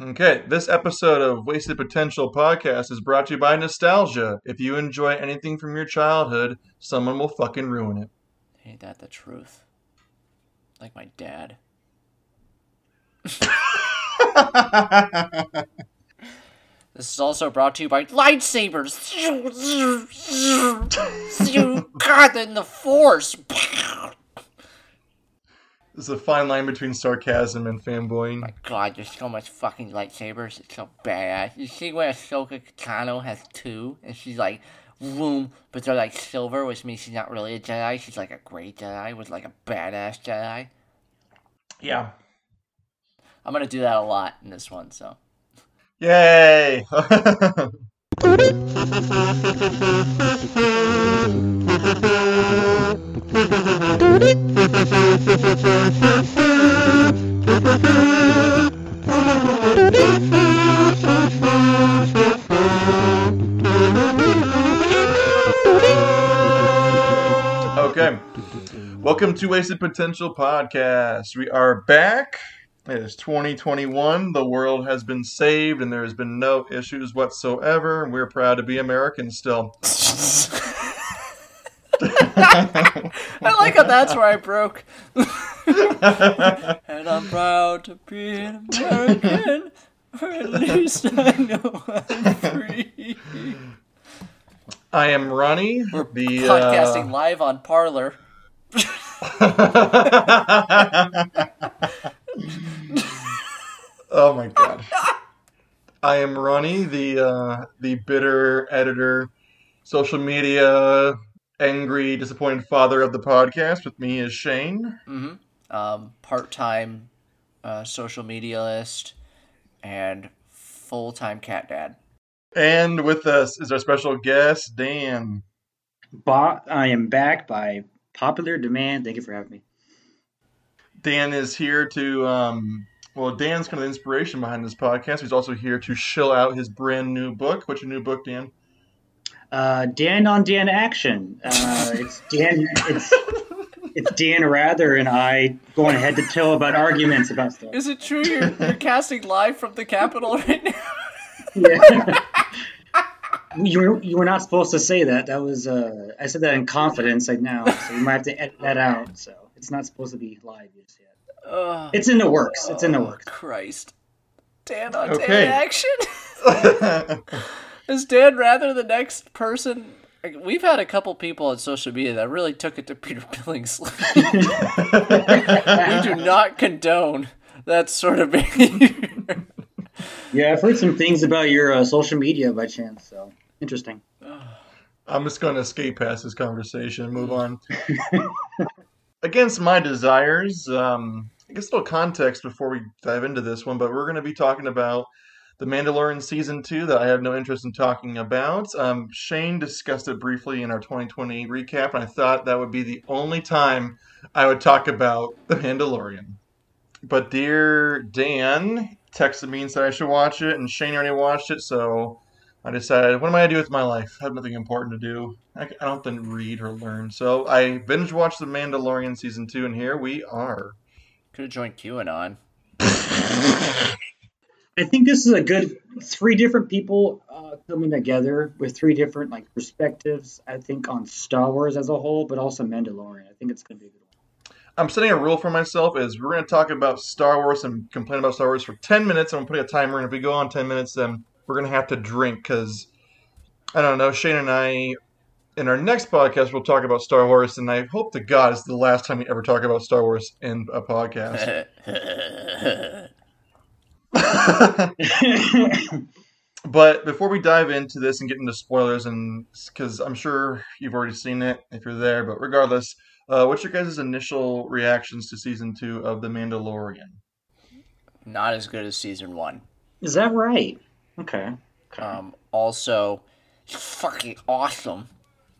Okay, this episode of Wasted Potential podcast is brought to you by Nostalgia. If you enjoy anything from your childhood, someone will fucking ruin it. Ain't that the truth? Like my dad. This is also brought to you by lightsabers. God, in the Force. There's a fine line between sarcasm and fanboying. My God, there's so much fucking lightsabers. It's so badass. You see where Ahsoka Tano has two, and she's like, boom, but they're like silver, which means she's not really a Jedi. She's like a great Jedi with like a badass Jedi. Yeah. I'm gonna do that a lot in this one, so. Yay! okay. Welcome to Wasted Potential Podcast. We are back. It is 2021. The world has been saved and there has been no issues whatsoever. We're proud to be Americans still. I like how that's where I broke. and I'm proud to be an American. Or at least I know I'm free. I am Ronnie. We're the podcasting live on Parler. oh my god. I am Ronnie, the uh, the bitter editor, social media, angry, disappointed father of the podcast. With me is Shane. hmm Um, part-time uh, social media list and full-time cat dad. And with us is our special guest, Dan. Ba- I am back by popular demand. Thank you for having me. Dan is here to, um, well, Dan's kind of the inspiration behind this podcast. He's also here to shill out his brand new book. What's your new book, Dan? Uh, Dan on Dan action. Uh, it's Dan. It's it's Dan Rather and I going head to toe about arguments about stuff. Is it true you're, you're casting live from the Capitol right now? Yeah. you were you were not supposed to say that. That was uh, I said that in confidence. Like now, so you might have to edit that out. So it's not supposed to be live just yet. Oh, It's in the works. It's in the works. Christ. Dan on Okay. Dan action? Is Dan rather the next person? We've had a couple people on social media that really took it to Peter Billingsley. we do not condone that sort of behavior. Yeah, I've heard some things about your uh, social media by chance. So interesting. I'm just going to escape past this conversation and move on. Against my desires, um, I guess a little context before we dive into this one, but we're going to be talking about The Mandalorian Season 2 that I have no interest in talking about. Um, Shane discussed it briefly in our 2020 recap, and I thought that would be the only time I would talk about The Mandalorian. But dear Dan texted me and said I should watch it, and Shane already watched it, so I decided, what am I gonna do with my life? I have nothing important to do. I, I don't have to read or learn. So I binge watched The Mandalorian season two, and here we are. Could have joined QAnon. I think this is a good three different people uh, coming together with three different like perspectives. I think on Star Wars as a whole, but also Mandalorian. I think it's going to be a good one. I'm setting a rule for myself: is we're gonna talk about Star Wars and complain about Star Wars for ten minutes. I'm putting a timer, and if we go on ten minutes, then we're gonna have to drink because I don't know. Shane and I, in our next podcast, we'll talk about Star Wars, and I hope to God it's the last time we ever talk about Star Wars in a podcast. But before we dive into this and get into spoilers, and because I'm sure you've already seen it if you're there, but regardless, uh, what's your guys' initial reactions to season two of The Mandalorian? Not as good as season one. Is that right? Okay. okay. Um, also, fucking awesome.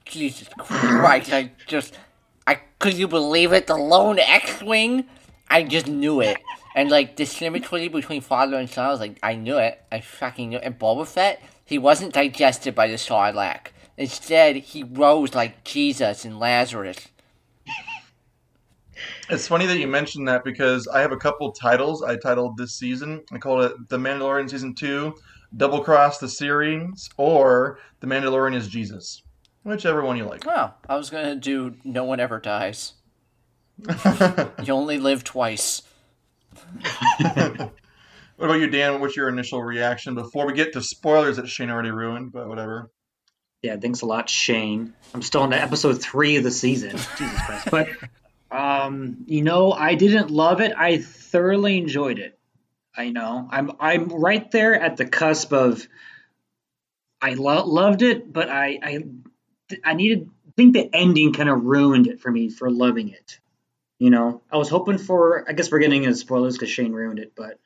Jesus Christ! I just, I could you believe it? The lone X-wing. I just knew it. And like the symmetry between father and son, I was like, I knew it. I fucking knew. it. And Boba Fett, he wasn't digested by the Sarlacc. Instead, he rose like Jesus and Lazarus. It's funny that you mentioned that because I have a couple titles I titled this season. I called it The Mandalorian Season 2, Double Cross the Series, or The Mandalorian is Jesus. Whichever one you like. Oh, I was gonna do No One Ever Dies. You only live twice. what about you, Dan? What's your initial reaction before we get to spoilers that Shane already ruined, but whatever? Yeah, thanks a lot, Shane. I'm still on episode three of the season. Jesus Christ. But um, you know, I didn't love it. I thoroughly enjoyed it. I know. I'm I'm right there at the cusp of I lo- loved it, but I I I needed I think the ending kind of ruined it for me for loving it. You know, I was hoping for I guess we're getting into spoilers because Shane ruined it, but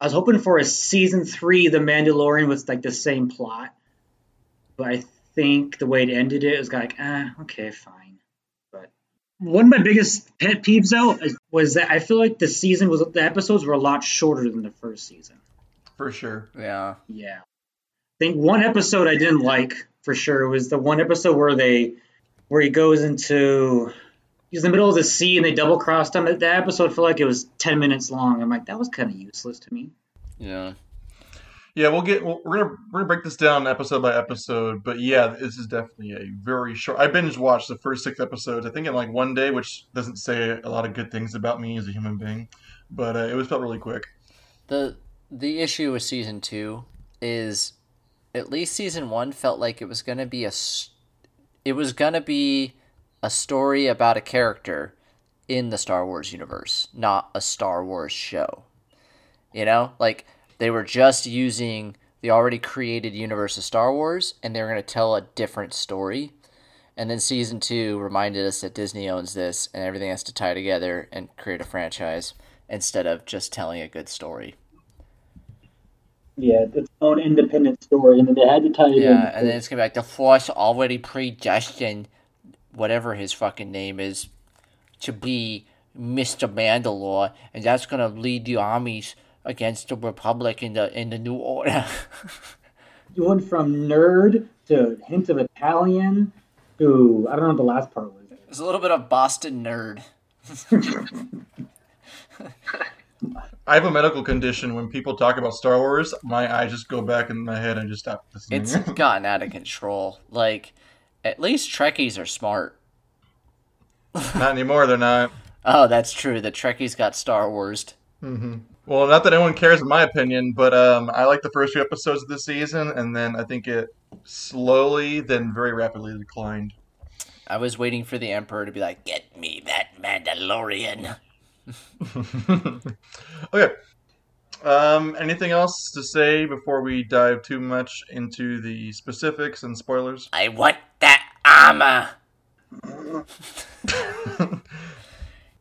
I was hoping for a season three The Mandalorian with like the same plot. But I think the way it ended it was like, ah, okay, fine. But one of my biggest pet peeves though was that I feel like the season was the episodes were a lot shorter than the first season. For sure. Yeah. Yeah. I think one episode I didn't like for sure was the one episode where they where he goes into he's in the middle of the sea and they double crossed him. That episode felt like it was ten minutes long. I'm like, that was kind of useless to me. Yeah. Yeah, we'll get. We're gonna we're gonna break this down episode by episode, but yeah, this is definitely a very short. I binge watched the first six episodes. I think in like one day, which doesn't say a lot of good things about me as a human being, but uh, it was felt really quick. The the issue with season two is at least season one felt like it was gonna be a it was gonna be a story about a character in the Star Wars universe, not a Star Wars show. You know, like they were just using the already created universe of Star Wars, and they were gonna tell a different story. And then season two reminded us that Disney owns this, and everything has to tie together and create a franchise instead of just telling a good story. Yeah, its own independent story, and then they had to tie it Yeah, and then it's gonna be like the Force already predestined whatever his fucking name is to be Mr. Mandalore, and that's gonna lead the armies against the Republic in the in the New Order. you went from nerd to hint of Italian to I don't know what the last part was. It's a little bit of Boston nerd. I have a medical condition. When people talk about Star Wars, my eyes just go back in my head. and I just stop listening. It's gotten out of control. Like, at least Trekkies are smart. not anymore. They're not. Oh, that's true. The Trekkies got Star Wars. Well, not that anyone cares, in my opinion, but um, I like the first few episodes of the season, and then I think it slowly, then very rapidly declined. I was waiting for the Emperor to be like, "Get me that Mandalorian." okay. Um, anything else to say before we dive too much into the specifics and spoilers? I want that armor.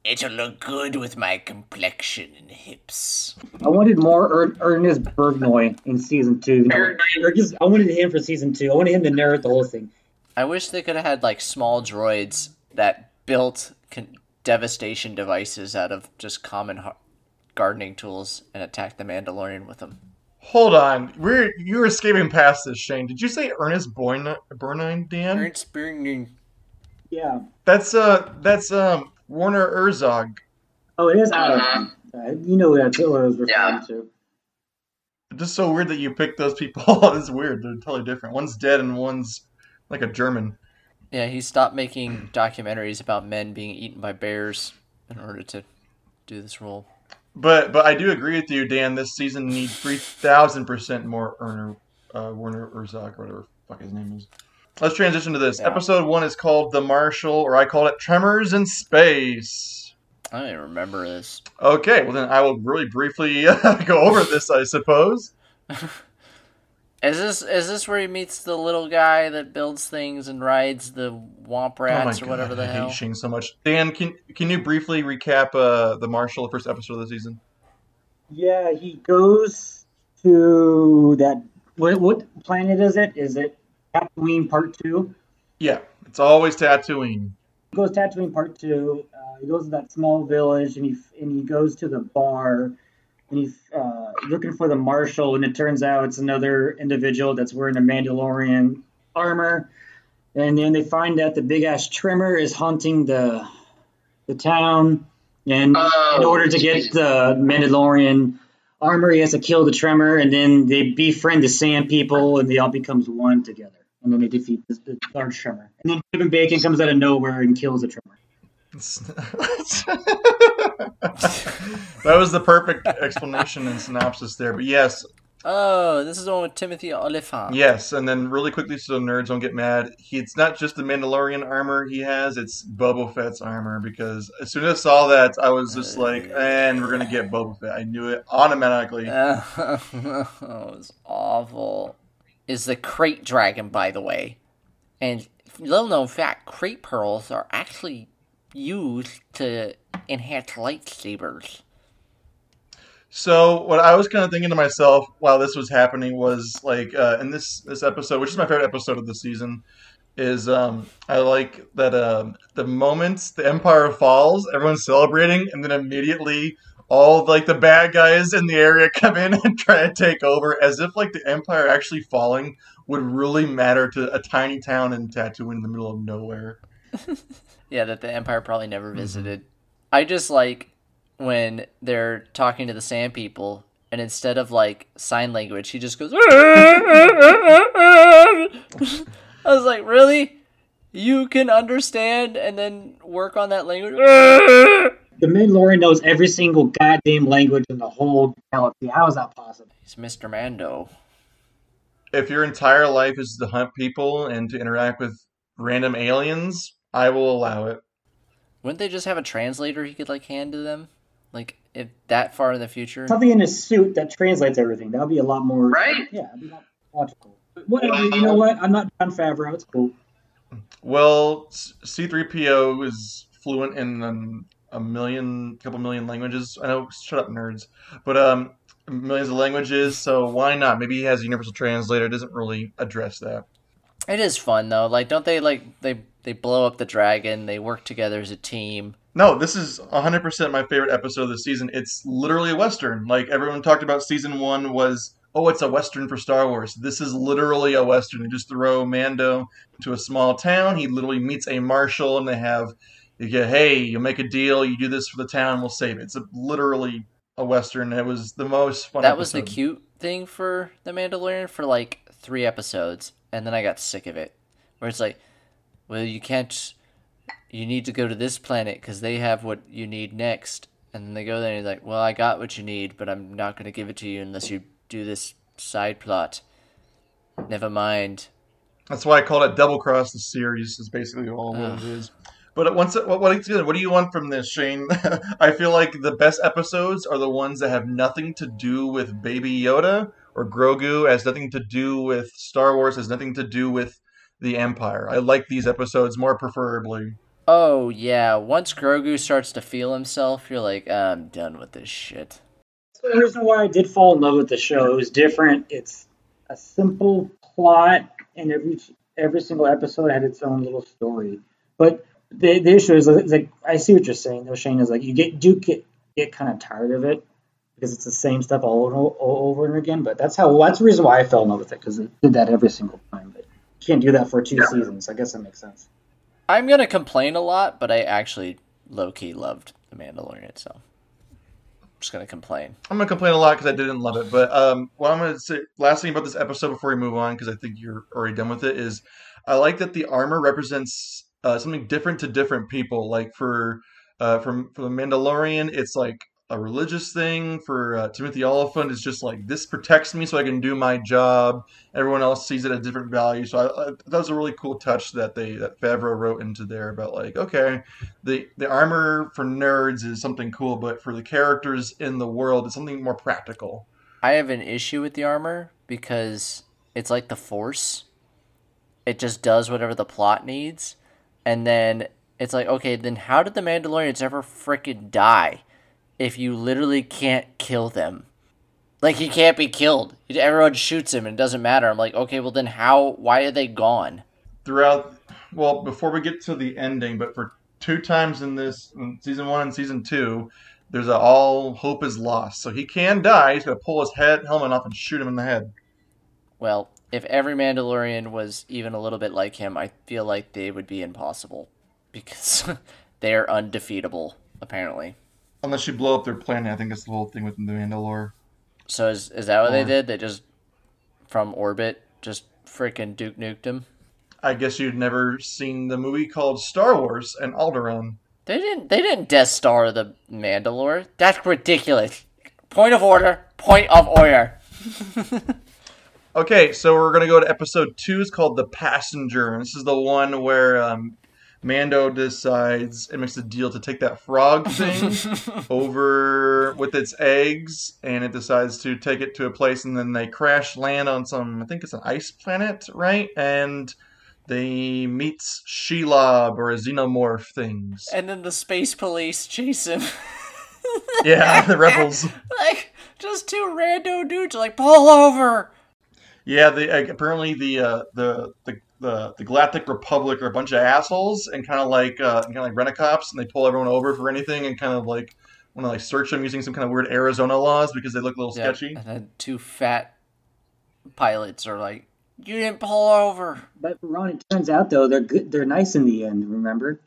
It'll look good with my complexion and hips. I wanted more er- Ernest Bergnoy in season two. Or just, I wanted him for season two. I wanted him to narrate the whole thing. I wish they could have had like small droids that built con- devastation devices out of just common har- gardening tools and attacked the Mandalorian with them. Hold on, we're you're escaping past this, Shane. Did you say Ernest Boyne, Burnine, Dan? Ernst Bergning. Yeah. That's uh, that's um Werner Herzog. Oh, it is Adam. Uh, you know that's what I was referring Yeah. to. Just so weird that you picked those people. it's weird. They're totally different. One's dead and one's like a German. Yeah, he stopped making documentaries about men being eaten by bears in order to do this role. But but I do agree with you, Dan. This season needs three thousand percent more Erner, uh, Werner Herzog or whatever fuck his name is. Let's transition to this. Yeah. Episode one is called The Marshal, or I call it Tremors in Space. I don't even remember this. Okay, well then I will really briefly go over this, I suppose. Is this is this where he meets the little guy that builds things and rides the womp rats or whatever the Oh I hell? hate Shane so much. Dan, can can you briefly recap uh, the Marshal, the first episode of the season? Yeah, he goes to that. What, what planet is it? Is it Tatooine Part Two? Yeah, it's always Tatooine. He goes to Tatooine Part Two. Uh, he goes to that small village, and he and he goes to the bar, and he's uh, looking for the marshal, and it turns out it's another individual that's wearing a Mandalorian armor, and then they find that the big ass trimmer is haunting the the town, And Oh, in order to get the Mandalorian armor, he has to kill the Tremor, and then they befriend the Sand People, and they all becomes one together. And then they defeat the, the large Tremor. And then Kevin Bacon comes out of nowhere and kills the Tremor. that was the perfect explanation and synopsis there. But yes, Oh, this is the one with Timothy Olyphant. yes, and then really quickly, so nerds don't get mad. He, it's not just the Mandalorian armor he has; it's Boba Fett's armor. Because as soon as I saw that, I was just uh, like, "And we're gonna get Boba Fett." I knew it automatically. Oh, it was awful. Is the krayt dragon, by the way. And little known fact, krayt pearls are actually used to enhance lightsabers. So what I was kind of thinking to myself while this was happening was like uh, in this this episode, which is my favorite episode of the season, is um, I like that um, the moment the Empire falls, everyone's celebrating, and then immediately all like the bad guys in the area come in and try to take over, as if like the Empire actually falling would really matter to a tiny town in Tatooine in the middle of nowhere. Yeah, that the Empire probably never visited. I just like when they're talking to the Sand People, and instead of like sign language, he just goes. I was like, really? You can understand and then work on that language? The Mandalorian knows every single goddamn language in the whole galaxy. How is that possible? He's Mr. Mando. If your entire life is to hunt people and to interact with random aliens, I will allow it. Wouldn't they just have a translator he could like hand to them? Like if that far in the future? Something in his suit that translates everything. That would be a lot more. Right? Yeah, be logical. But Whatever. You know what? I'm not Jon Favreau. It's cool. Well, C three PO is fluent in um, a million, couple million languages. I know, shut up, nerds. But um, millions of languages. So why not? Maybe he has a universal translator. It doesn't really address that. It is fun though. Like don't they like they they blow up the dragon, they work together as a team. No, this is 100% my favorite episode of the season. It's literally a western. Like everyone talked about, season one was, oh, it's a western for Star Wars. This is literally a western. They just throw Mando into a small town. He literally meets a marshal, and they have, you get, hey, you make a deal, you do this for the town, we'll save it. It's a, literally a western. It was the most fun. that was the cute thing for the Mandalorian for like three episodes, and then I got sick of it. Where it's like, well, you can't. You need to go to this planet because they have what you need next. And then they go there and he's like, well, I got what you need, but I'm not going to give it to you unless you do this side plot. Never mind. That's why I called it Double Cross the series. Is basically all what Ugh. it is. But once, what, what, what do you want from this, Shane? I feel like the best episodes are the ones that have nothing to do with Baby Yoda or Grogu, has nothing to do with Star Wars, has nothing to do with the Empire. I like these episodes more preferably. Oh, yeah. Once Grogu starts to feel himself, you're like, ah, I'm done with this shit. So the reason why I did fall in love with the show. It was different. It's a simple plot, and every every single episode had its own little story. But the, the issue is, like I see what you're saying. Though Shane is like you get do get get kind of tired of it because it's the same stuff all over, all over and again. But that's how that's the reason why I fell in love with it because it did that every single time. But you can't do that for two Yeah. seasons. I guess that makes sense. I'm going to complain a lot, but I actually low key loved The Mandalorian, itself. I'm just going to complain. I'm gonna complain a lot because I didn't love it. But um, what I'm gonna say, last thing about this episode before we move on, because I think you're already done with it, is I like that the armor represents uh, something different to different people. Like for uh, from for the Mandalorian, it's like a religious thing. For uh, Timothy Olyphant, is just like this protects me so I can do my job. Everyone else sees it at different value. So I, I, that was a really cool touch that they that Favreau wrote into there about like okay, the the armor for nerds is something cool, but for the characters in the world, it's something more practical. I have an issue with the armor because it's like the Force. It just does whatever the plot needs. And then it's like, okay, then how did the Mandalorians ever frickin' die if you literally can't kill them? Like, he can't be killed. Everyone shoots him and it doesn't matter. I'm like, okay, well, then how, why are they gone? Throughout, well, before we get to the ending, but for two times in this in season one and season two, there's a all hope is lost. So he can die. He's gonna pull his head helmet off and shoot him in the head. Well, if every Mandalorian was even a little bit like him, I feel like they would be impossible because they're undefeatable, apparently. Unless you blow up their planet, I think it's the whole thing with the Mandalore. So is is that what they did? They just from orbit just freaking Duke nuked him. I guess you'd never seen the movie called Star Wars and Alderaan. They didn't. They didn't Death Star the Mandalore. That's ridiculous. Point of order. Point of order. Okay, so we're gonna go to episode two. It's called The Passenger, and this is the one where um, Mando decides and makes a deal to take that frog thing over with its eggs, and it decides to take it to a place, and then they crash land on some. I think it's an ice planet, right? And they meet Shelob or a xenomorph things. And then the space police chase him. Yeah, the rebels. like just two rando dudes like pull over. Yeah, the uh, apparently the uh, the the the the Galactic Republic are a bunch of assholes and kind of like uh, kind of like rent-a-cops, and they pull everyone over for anything and kind of like want to like search them using some kind of weird Arizona laws because they look a little Yeah, sketchy. And then two fat pilots are like, "You didn't pull over." But Ron, it turns out though they're good. They're nice in the end. Remember?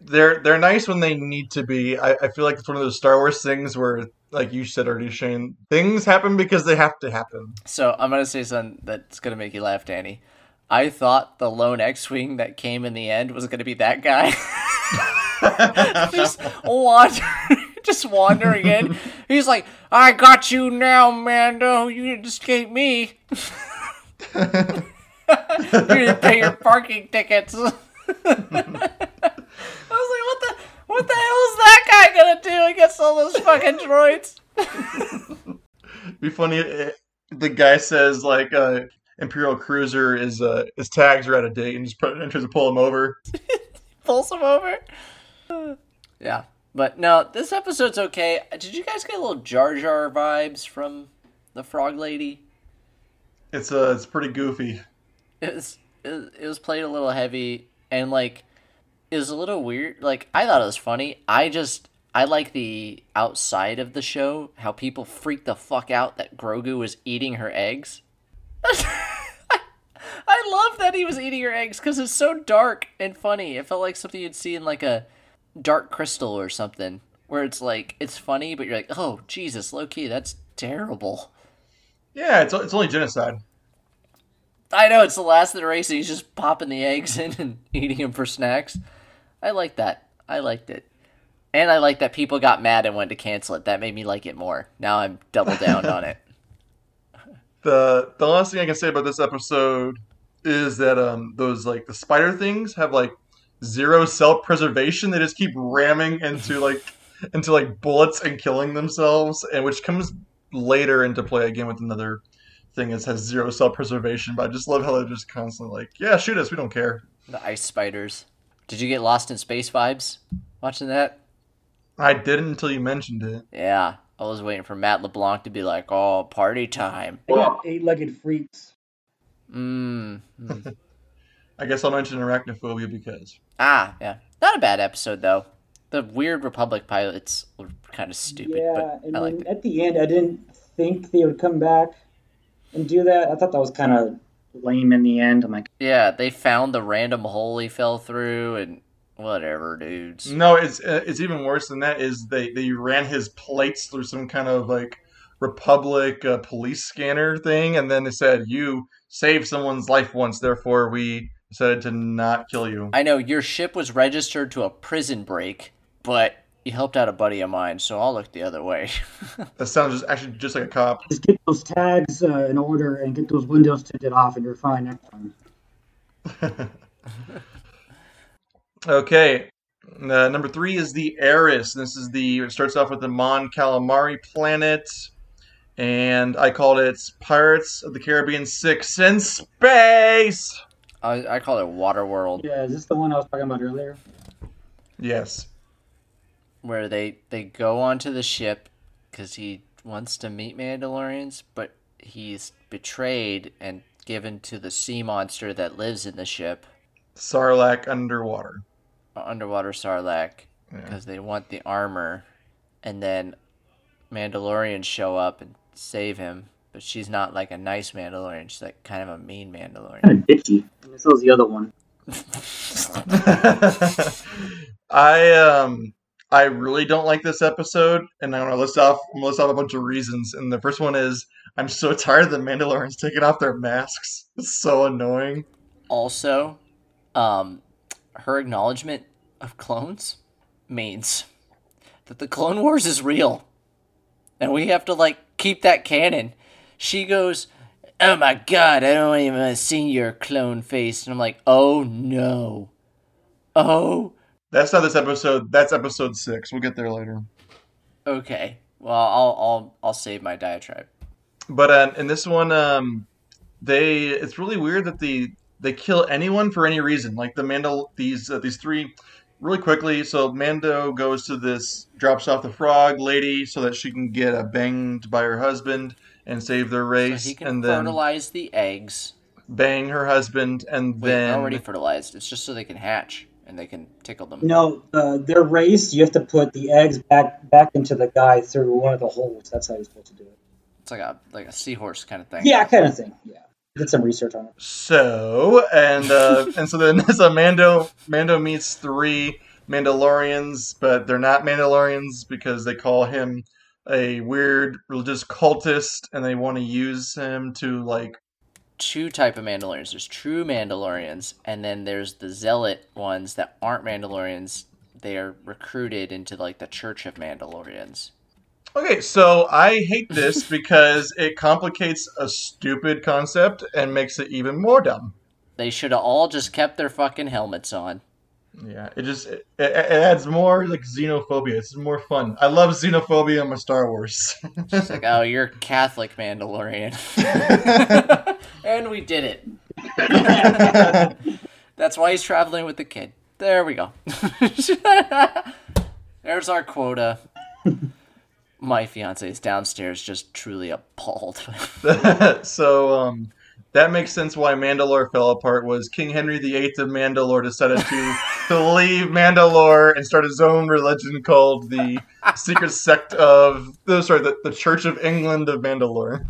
They're they're nice when they need to be. I, I feel like it's one of those Star Wars things where, like you said already, Shane, things happen because they have to happen. So I'm gonna say something that's gonna make you laugh, Danny. I thought the lone X-wing that came in the end was gonna be that guy. just wander, just wandering in. He's like, "I got you now, Mando. You didn't escape me. you didn't pay your parking tickets." I was like, "What the? What the hell is that guy gonna do against all those fucking droids?" be funny. The guy says like uh, Imperial Cruiser is uh, his tags are out of date and just put, and tries to pull him over. pulls him over. Yeah, but no, this episode's okay. Did you guys get a little Jar Jar vibes from the Frog Lady? It's uh, it's pretty goofy. It was it, it was played a little heavy and like it was a little weird. Like I thought it was funny. I just I like the outside of the show how people freak the fuck out that Grogu was eating her eggs. I love that he was eating her eggs because it's so dark and funny. It felt like something you'd see in like a Dark Crystal or something, where it's like it's funny, but you're like, oh Jesus, low key, that's terrible. Yeah, it's it's only genocide. I know it's the last of the race, and he's just popping the eggs in and eating them for snacks. I like that. I liked it, and I like that people got mad and wanted to cancel it. That made me like it more. Now I'm double down on it. The the last thing I can say about this episode is that um those like the spider things have like zero self preservation. They just keep ramming into like into like bullets and killing themselves, and which comes later into play again with another thing that has zero self preservation. But I just love how they're just constantly like, yeah, shoot us, we don't care. The ice spiders. Did you get Lost in Space vibes watching that? I didn't until you mentioned it. Yeah, I was waiting for Matt LeBlanc to be like, "Oh, party time." They got eight-legged freaks. Mmm. I guess I'll mention arachnophobia because Ah, yeah. Not a bad episode though. The weird Republic pilots were kind of stupid, yeah, but and I then it. at the end, I didn't think they would come back and do that. I thought that was kind of lame in the end. I'm like, Yeah, they found the random hole he fell through, and whatever, dudes. no, it's uh, it's even worse than that. Is they they ran his plates through some kind of like Republic uh, police scanner thing, and then they said you saved someone's life once, therefore we decided to not kill you. I know your ship was registered to a prison break, but you helped out a buddy of mine, so I'll look the other way. That sounds just actually just like a cop. just get those tags uh, in order and get those windows tinted off, and you're fine next time. Okay. Uh, number three is the Heiress. This is the. It starts off with the Mon Calamari planet, and I called it Pirates of the Caribbean Six in Space. I, I call it Waterworld, Yeah, is this the one I was talking about earlier? Yes. where they they go onto the ship because he wants to meet Mandalorians, but he's betrayed and given to the sea monster that lives in the ship, Sarlacc underwater. Uh, underwater Sarlacc, Yeah. because they want the armor, and then Mandalorians show up and save him. But she's not like a nice Mandalorian; she's like kind of a mean Mandalorian. Kind of bitchy. And so is the other one. I um I really don't like this episode, and I'm gonna list off I'm gonna list off a bunch of reasons. And the first one is I'm so tired of the Mandalorians taking off their masks. It's so annoying. Also, um, her acknowledgement of clones means that the Clone Wars is real, and we have to like keep that canon. She goes, "Oh my god, I don't even see your clone face," and I'm like, "Oh no, oh That's not this episode. That's episode six. We'll get there later. okay." Well, I'll I'll I'll save my diatribe. But uh, in this one, um, they it's really weird that the they kill anyone for any reason. Like the Mandal these uh, these three really quickly. So Mando goes to this drops off the frog lady so that she can get uh, banged by her husband and save their So race, he can and then fertilize the eggs. bang her husband, and Wait, then already fertilized. It's just so they can hatch and they can tickle them. No, uh, their race, you have to put the eggs back back into the guy through one of the holes. That's how you're supposed to do it. It's like a like a seahorse kind of thing. Yeah, kind of thing. Yeah, did some research on it. So and uh, and so then so Mando Mando meets three Mandalorians, but they're not Mandalorians because they call him a weird religious cultist, and they want to use him to like two type of Mandalorians. There's true Mandalorians, and then there's the zealot ones that aren't Mandalorians. They are recruited into like the Church of Mandalorians. Okay, so I hate this because it complicates a stupid concept and makes it even more dumb. They should have all just kept their fucking helmets on. Yeah, it just it, it adds more like xenophobia. It's more fun. I love xenophobia in my Star Wars. It's like, oh, you're Catholic Mandalorian, and we did it. That's why he's traveling with the kid. There we go. There's our quota. My fiance is downstairs, just truly appalled. so um, that makes sense why Mandalore fell apart. Was King Henry VIII of Mandalore decided to to leave Mandalore and start his own religion called the Secret Sect of oh, sorry the, the Church of England of Mandalore.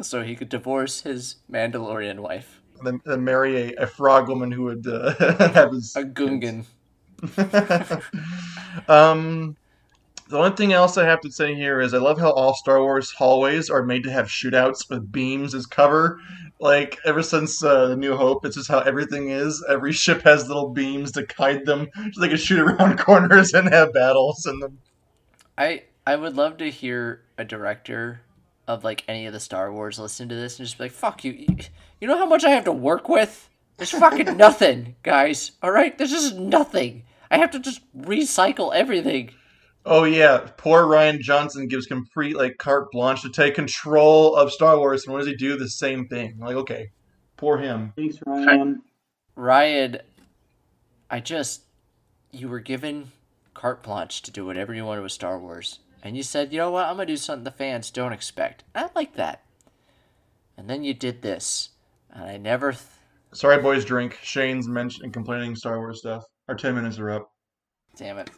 so he could divorce his Mandalorian wife, then, then marry a, a frog woman who would uh, have his a Gungan. um, the only thing else I have to say here is I love how all Star Wars hallways are made to have shootouts with beams as cover. Like ever since uh, the New Hope, it's just how everything is. Every ship has little beams to guide them, so they can shoot around corners and have battles in them. I I would love to hear a director of like any of the Star Wars listen to this and just be like, "Fuck you! You know how much I have to work with? There's fucking nothing, guys. All right, there's just nothing. I have to just recycle everything." Oh yeah, poor Rian Johnson gives complete like carte blanche to take control of Star Wars, and what does he do? The same thing. Like, okay, poor him. Thanks, Rian. Rian, I just you were given carte blanche to do whatever you wanted with Star Wars, and you said, "You know what? I'm gonna do something the fans don't expect." I like that. And then you did this, and I never. Th- Sorry, boys, drink. Shane's mentioning complaining Star Wars stuff. Our ten minutes are up. Damn it.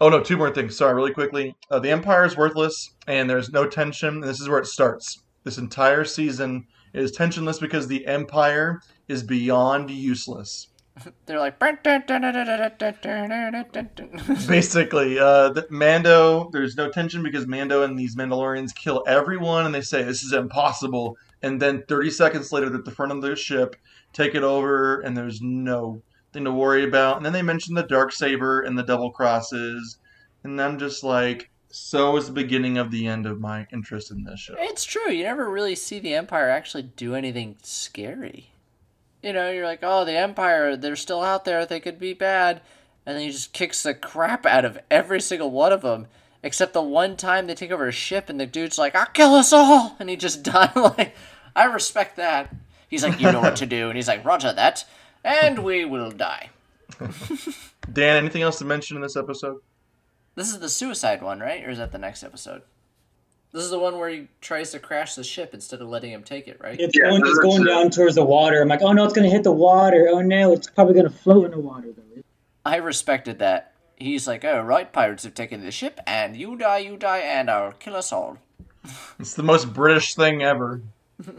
Oh no, two more things. Sorry, really quickly. Uh, the Empire is worthless, and there's no tension. And this is where it starts. This entire season is tensionless because the Empire is beyond useless. They're like. Basically, uh, the, Mando. There's no tension because Mando and these Mandalorians kill everyone, and they say this is impossible. And then 30 seconds later, they're at the front of their ship, take it over, and there's no to worry about. And then they mention the dark saber and the double crosses, and I'm just like, so is the beginning of the end of my interest in this show. It's true. You never really see the Empire actually do anything scary. You know, you're like, oh, the Empire, they're still out there. They could be bad. And then he just kicks the crap out of every single one of them. Except the one time they take over a ship and the dude's like, I'll kill us all. And he just died. like, I respect that. He's like, you know what to do. And he's like, roger that. And we will die. Dan, anything else to mention in this episode? This is the suicide one, right? Or is that the next episode? This is the one where he tries to crash the ship instead of letting him take it, right? It's Yeah, going, no, it's going down towards the water. I'm like, oh no, it's gonna hit the water. Oh no, it's probably gonna float in the water though. I respected that. He's like, oh, right, pirates have taken the ship, and you die, you die, and I'll kill us all. It's the most British thing ever.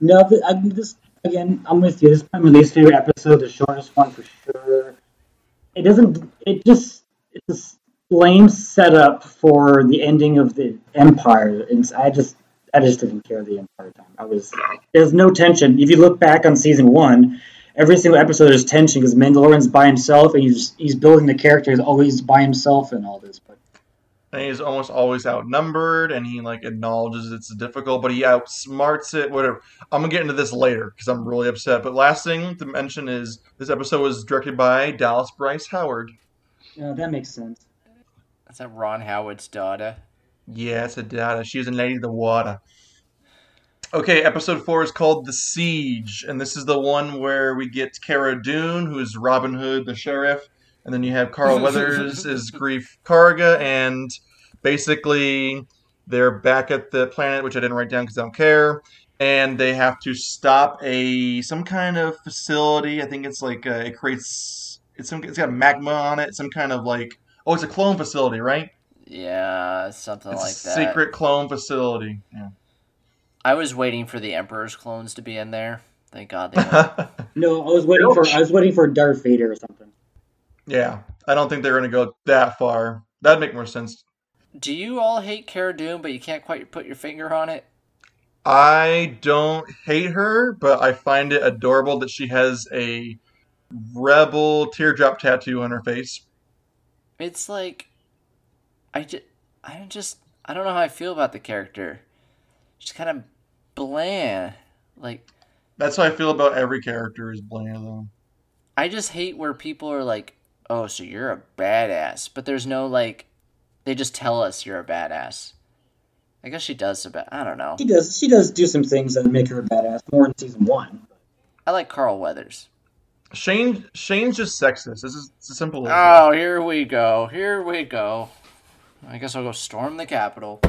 No, th- I, this again, I'm with you. This is my least favorite episode, the shortest one for sure. It doesn't. It just it's a lame setup for the ending of the Empire, and I just I just didn't care the entire time. I was there's no tension. If you look back on season one, every single episode there's tension because Mandalorian's by himself and he's he's building the character. He's always by himself and all this. But and he's almost always outnumbered and he like acknowledges it's difficult but he outsmarts it whatever i'm gonna get into this later because i'm really upset but last thing to mention is this episode was directed by dallas bryce howard yeah, that makes sense. Is that Ron Howard's daughter? yeah it's a data she's a lady of the water okay episode four is called the siege and this is the one where we get cara dune who's robin hood the sheriff and then you have Carl Weathers as Greef Karga, and basically they're back at the planet, which I didn't write down because I don't care. And they have to stop a some kind of facility. I think it's like uh, it creates it's some it's got magma on it. Some kind of like oh, it's a clone facility, right? Yeah, something It's like a that. secret clone facility. Yeah. I was waiting for the Emperor's clones to be in there. Thank God they. No, I was waiting for I was waiting for Darth Vader or something. Yeah, I don't think they're gonna go that far. That'd make more sense. Do you all hate Cara Dune, but you can't quite put your finger on it? I don't hate her, but I find it adorable that she has a rebel teardrop tattoo on her face. It's like, I just, I just, I don't know how I feel about the character. She's kind of bland. Like, That's how I feel about every character is bland though. I just hate where people are like, "Oh, so you're a badass," but there's no like, they just tell us you're a badass. I guess she does a bit. I don't know. She does she does do some things that make her a badass more in season one. I like Carl Weathers. Shane Shane's just sexist. This is it's as simple as Oh, here we go. Here we go. I guess I'll go storm the Capitol.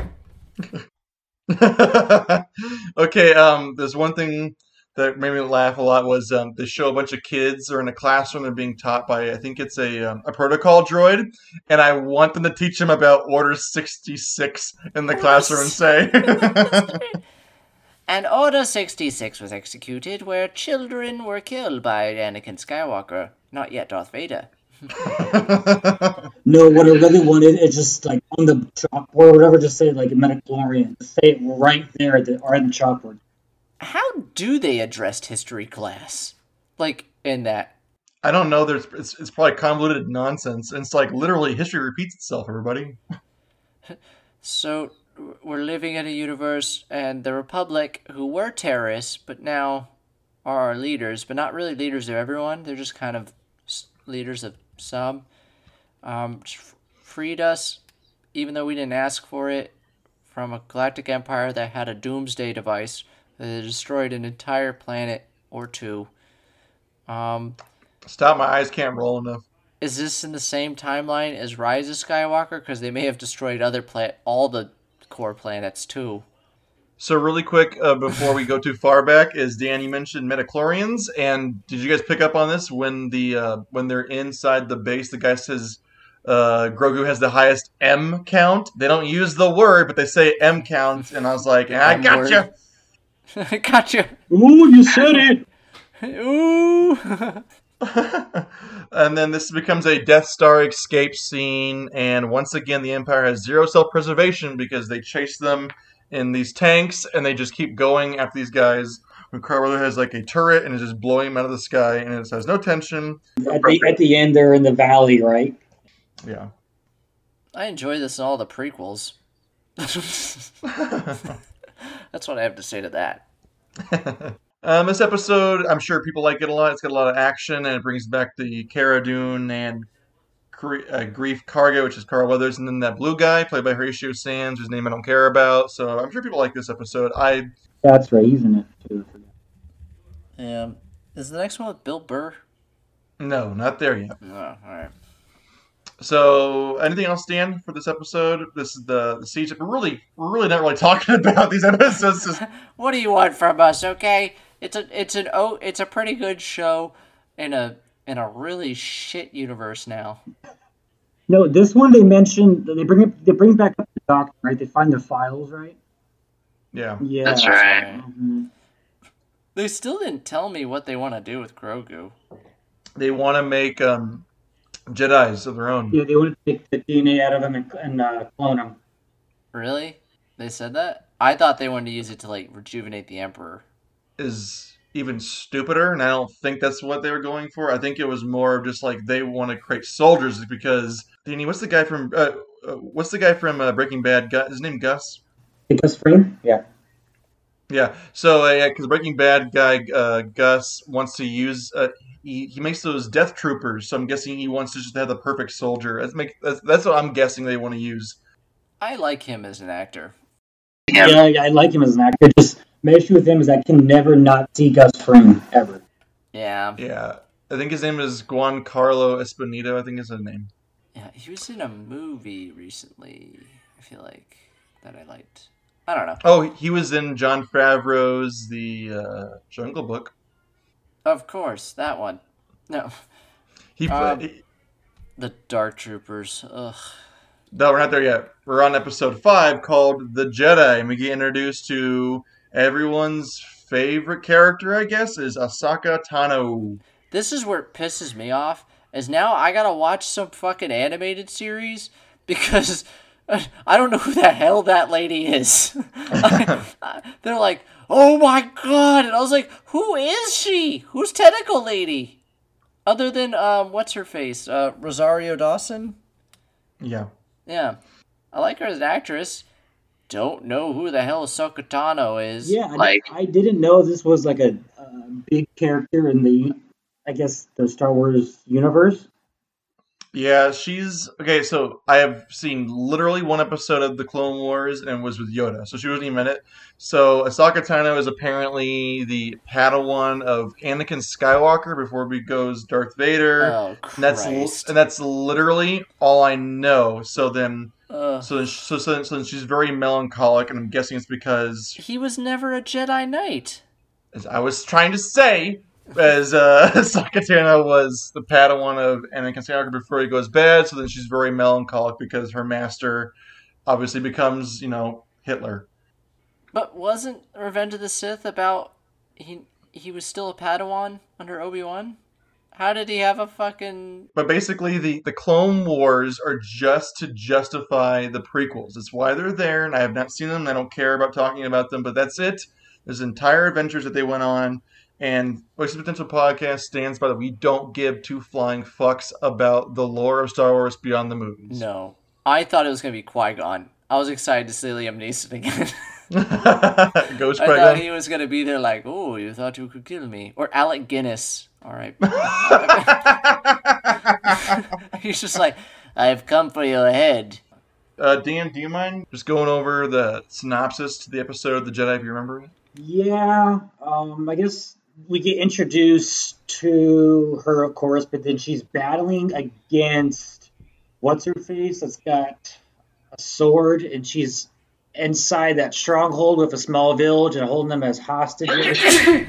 okay, um there's one thing that made me laugh a lot was um, they show a bunch of kids are in a classroom they're being taught by I think it's a um, a protocol droid and I want them to teach them about Order 66 in the Order classroom and say And Order 66 was executed where children were killed by Anakin Skywalker. Not yet Darth Vader. No, what I really wanted is just like on the chalkboard or whatever, just say like Midichlorian. Just say it right there at the, or on the chalkboard. How do they address history class? Like, in that. I don't know. There's it's, it's probably convoluted nonsense. And it's like literally history repeats itself. Everybody. So, we're living in a universe, and the Republic, who were terrorists, but now are our leaders, but not really leaders of everyone. They're just kind of leaders of some. Um, freed us, even though we didn't ask for it, from a galactic empire that had a doomsday device that destroyed an entire planet or two. Um, Stop! My eyes can't roll enough. is this in the same timeline as Rise of Skywalker? Because they may have destroyed other pla- all the core planets too. So really quick uh, before we go too far back, is Dan you mentioned midichlorians, and did you guys pick up on this when the uh, when they're inside the base? The guy says uh, Grogu has the highest M count. They don't use the word, but they say M count, and I was like, I M gotcha. gotcha. Ooh, you said it. Ooh. and then this becomes a Death Star escape scene, and once again, the Empire has zero self preservation because they chase them in these tanks, and they just keep going after these guys. When Carweather has like a turret and is just blowing them out of the sky, and it has no tension. At the at the end, they're in the valley, right? Yeah. I enjoy this in all the prequels. That's what I have to say to that. um, this episode, I'm sure people like it a lot. It's got a lot of action, and it brings back the Cara Dune and uh, Greef Karga, which is Carl Weathers, and then that blue guy played by Horatio Sanz, whose name I don't care about. So I'm sure people like this episode. I That's right. He's in it too. Um, is the next one with Bill Burr? no, not there yet. Oh, all right. So, anything else, Dan, for this episode? This is the the siege. We're really, we're really not really talking about these episodes. Just, What do you want from us? Okay, it's a it's an oh it's a pretty good show in a in a really shit universe now. No, this one they mentioned they bring it, they bring back up the doctor, right? They find the files, right? yeah. Yeah, That's right. Mhm. They still didn't tell me what they want to do with Grogu. They want to make um, Jedi's of their own. Yeah, they wanted to take the DNA out of them and, and uh, clone them. Really? They said that? I thought they wanted to use it to like rejuvenate the Emperor. Is even stupider, and I don't think that's what they were going for. I think it was more of just like they want to create soldiers because Danny, what's the guy from uh, uh, what's the guy from uh, Breaking Bad? Gu- His name Gus. Because frame? Yeah. Yeah. So uh, yeah, because Breaking Bad guy uh, Gus wants to use. Uh, he, he makes those death troopers, so I'm guessing he wants to just have the perfect soldier. That's make that's, that's what I'm guessing they want to use. I like him as an actor. Yeah, I, I like him as an actor. Just my issue with him is I can never not see Gus Fring ever. Yeah. Yeah, I think his name is Juan Carlo Espinito. I think is his name. Yeah, he was in a movie recently. I feel like that I liked. I don't know. Oh, he was in Jon Favreau's The uh, Jungle Book. Of course, that one. No, He, Um, the Dark Troopers. Ugh. no, we're not there yet. We're on episode five called The Jedi, and we get introduced to everyone's favorite character. I guess is Ahsoka Tano. This is where it pisses me off. Is now I gotta watch some fucking animated series because I don't know who the hell that lady is. They're like, oh my god, and I was like, who is she? Who's Tentacle Lady? Other than um, what's her face? Uh, Rosario Dawson. Yeah. Yeah, I like her as an actress. Don't know who the hell Sokotano is. Yeah, I, Like- I didn't know this was like a, uh big character in the, I guess, the Star Wars universe. Yeah, she's okay. So I have seen literally one episode of the Clone Wars and was with Yoda, so she wasn't even in it. So Ahsoka Tano is apparently the Padawan of Anakin Skywalker before he goes Darth Vader. Oh and that's and that's literally all I know. So then, Ugh. so so so so then she's very melancholic, and I'm guessing it's because he was never a Jedi Knight. as I was trying to say, as uh, Sakatana was the Padawan of Anakin Skywalker before he goes bad, so then she's very melancholic because her master obviously becomes, you know, Hitler. But wasn't Revenge of the Sith about he he was still a Padawan under Obi Wan? How did he have a fucking But basically, the, the Clone Wars are just to justify the prequels. It's why they're there, and I have not seen them. I don't care about talking about them, but that's it. There's entire adventures that they went on, and Voice of Potential Podcast stands by that we don't give two flying fucks about the lore of Star Wars beyond the movies. No. I thought it was gonna be Qui Gon. I was excited to see Liam Neeson again. Ghost I thought he was gonna be there like, oh, you thought you could kill me. Or Alec Guinness. Alright. He's just like, I've come for your head. uh, Dan, do you mind just going over the synopsis to the episode of The Jedi if you remember it? Yeah, um, I guess we get introduced to her, of course, but then she's battling against what's her face that's got a sword, and she's inside that stronghold with a small village and holding them as hostages.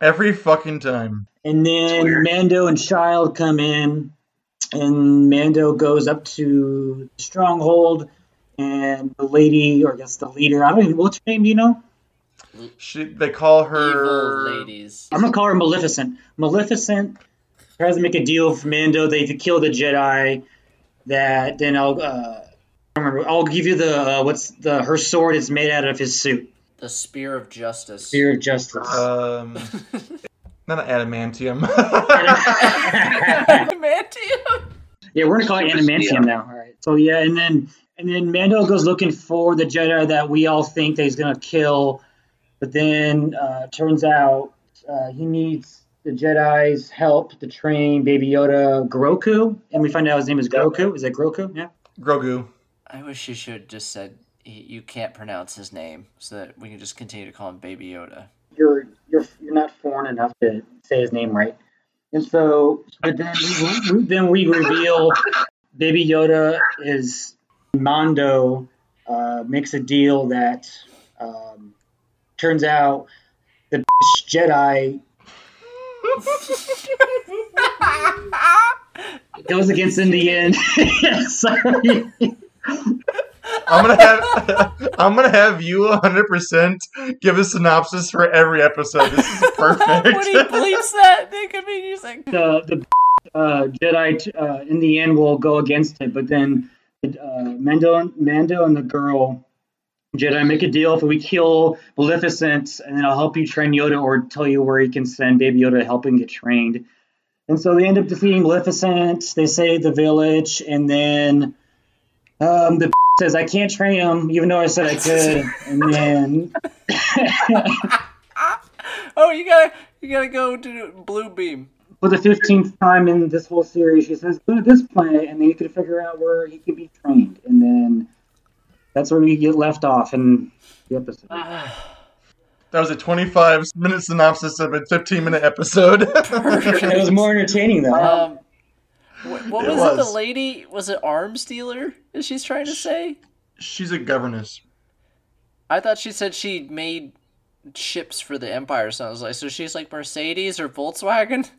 Every fucking time. And then Mando and Child come in, and Mando goes up to the stronghold, and the lady, or I guess the leader, I don't even, what's her name, do you know? She, they call her. Evil ladies. I'm gonna call her Maleficent. Maleficent tries to make a deal with Mando. They could kill the Jedi. That then I'll uh, remember. I'll give you the uh, what's the her sword is made out of his suit. The Spear of Justice. Spear of Justice. Um, not an adamantium. Mantium. yeah, we're gonna call it adamantium now. All right. So yeah, and then and then Mando goes looking for the Jedi that we all think that he's gonna kill, but then uh, turns out uh, he needs the Jedi's help to train Baby Yoda Groku, and we find out his name is Groku. Is that Groku? Yeah. Grogu. I wish you should have just said you can't pronounce his name so that we can just continue to call him Baby Yoda. you're you're you're not foreign enough to say his name right. And so, but then we, we- then we reveal Baby Yoda is Mando uh, makes a deal that um, turns out the Jedi goes against in the end. Sorry. I'm gonna have I'm gonna have you 100 percent give a synopsis for every episode. This is perfect. when he bleeps that, they could be using. the the uh, Jedi uh, in the end will go against it, but then uh, Mando, Mando and the girl Jedi make a deal if we kill Maleficent, and then I'll help you train Yoda, or tell you where you can send Baby Yoda to help him get trained. And so they end up defeating Maleficent. They save the village, and then um, the says, "I can't train him, even though I said I could." and then, oh, you gotta you gotta go to Blue Beam. For the fifteenth time in this whole series, she says, "Go to this planet, and then you can figure out where he can be trained." And then that's where we get left off in the episode. That was a 25 minute synopsis of a 15 minute episode. it was more entertaining though. Um, what, what It was, it? The lady was it arms dealer? Is she's trying to say? She's a governess. I thought she said she made ships for the Empire. So I was like, so she's like Mercedes or Volkswagen.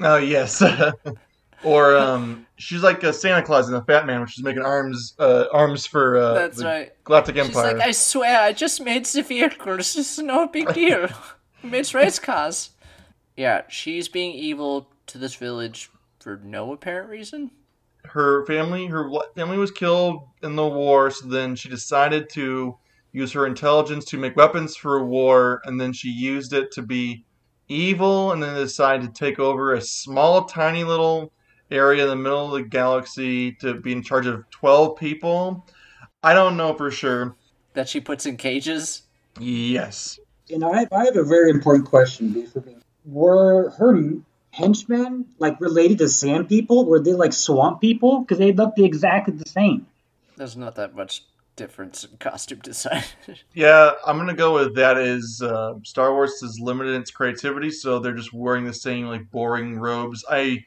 Oh, yes. or um, she's like a Santa Claus in the Fat Man, which is making arms uh, arms for uh, That's the right. Galactic She's Empire. like, I swear, I just made the vehicles. It's no big deal. I made race cars. Yeah, she's being evil to this village for no apparent reason. her family her family was killed in the war so then she decided to use her intelligence to make weapons for war and then she used it to be evil and then decided to take over a small tiny little area in the middle of the galaxy to be in charge of 12 people i don't know for sure That she puts in cages. yes And I, I have a very important question before me. Were her henchmen like related to sand people? Were they like swamp people? Because they looked exactly the same. There's not that much difference in costume design. yeah i'm gonna go with that is uh, star wars is limited in its creativity so they're just wearing the same like boring robes i